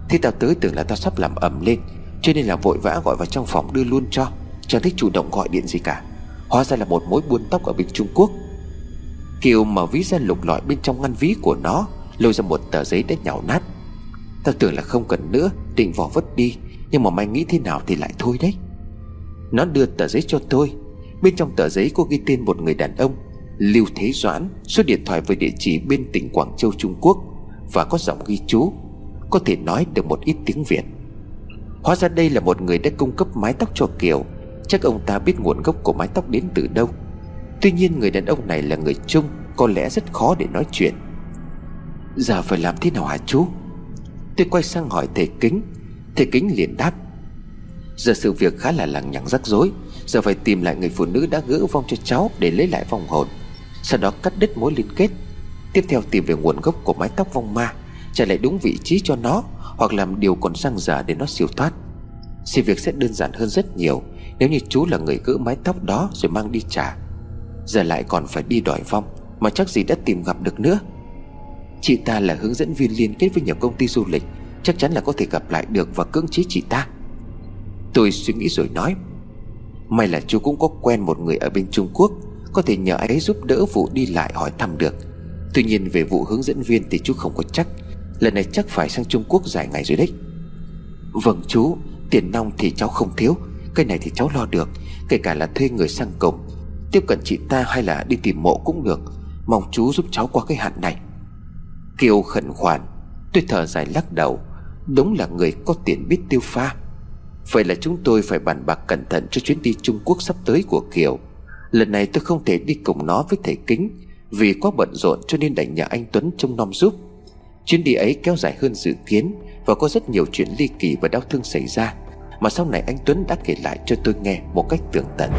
A: Thế tao tới tưởng là tao sắp làm ẩm lên, Cho nên là vội vã gọi vào trong phòng đưa luôn cho, Chẳng thích chủ động gọi điện gì cả. Hóa ra là một mối buôn tóc ở bên Trung Quốc. Kiều mở ví ra lục lọi bên trong ngăn ví của nó Lôi ra một tờ giấy đã nhào nát. Tao tưởng là không cần nữa, Định vỏ vứt đi, nhưng mà mày nghĩ thế nào thì lại thôi đấy. Nó đưa tờ giấy cho tôi. Bên trong tờ giấy có ghi tên một người đàn ông, Lưu Thế Doãn, Số điện thoại với địa chỉ bên tỉnh Quảng Châu, Trung Quốc, Và có giọng ghi chú, Có thể nói được một ít tiếng Việt. Hóa ra đây là một người đã cung cấp mái tóc cho Kiều. Chắc ông ta biết nguồn gốc của mái tóc đến từ đâu. Tuy nhiên người đàn ông này là người Trung, Có lẽ rất khó để nói chuyện. Giờ phải làm thế nào hả chú? Tôi quay sang hỏi thầy kính. Thầy kính liền đáp. Giờ sự việc khá là lằng nhằng rắc rối. Giờ phải tìm lại người phụ nữ đã gỡ vong cho cháu Để lấy lại vong hồn. Sau đó cắt đứt mối liên kết. Tiếp theo tìm về nguồn gốc của mái tóc vong ma, Trả lại đúng vị trí cho nó, Hoặc làm điều còn răng giả để nó siêu thoát. Sự việc sẽ đơn giản hơn rất nhiều. Nếu như chú là người gỡ mái tóc đó rồi mang đi trả,
B: Giờ lại còn phải đi đòi vong, Mà chắc gì đã tìm gặp được nữa. Chị ta là hướng dẫn viên liên kết với nhiều công ty du lịch, Chắc chắn là có thể gặp lại được Và cưỡng chế chị ta. Tôi suy nghĩ rồi nói, May là chú cũng có quen một người ở bên Trung Quốc, Có thể nhờ ấy giúp đỡ vụ đi lại hỏi thăm được. Tuy nhiên về vụ hướng dẫn viên thì chú không có chắc, Lần này chắc phải sang Trung Quốc dài ngày rồi đấy. Vâng chú, Tiền nong thì cháu không thiếu, Cái này thì cháu lo được, Kể cả là thuê người sang cổng, Tiếp cận chị ta hay là đi tìm mộ cũng được, Mong chú giúp cháu qua cái hạn này. Kiều khẩn khoản. Tôi thở dài lắc đầu. Đúng là người có tiền biết tiêu pha. Vậy là chúng tôi phải bàn bạc cẩn thận Cho chuyến đi Trung Quốc sắp tới của Kiều. Lần này tôi không thể đi cùng nó với thầy Kính, Vì quá bận rộn cho nên đành nhờ anh Tuấn trông nom giúp. Chuyến đi ấy kéo dài hơn dự kiến Và có rất nhiều chuyện ly kỳ và đau thương xảy ra, Mà sau này anh Tuấn đã kể lại cho tôi nghe một cách tường tận.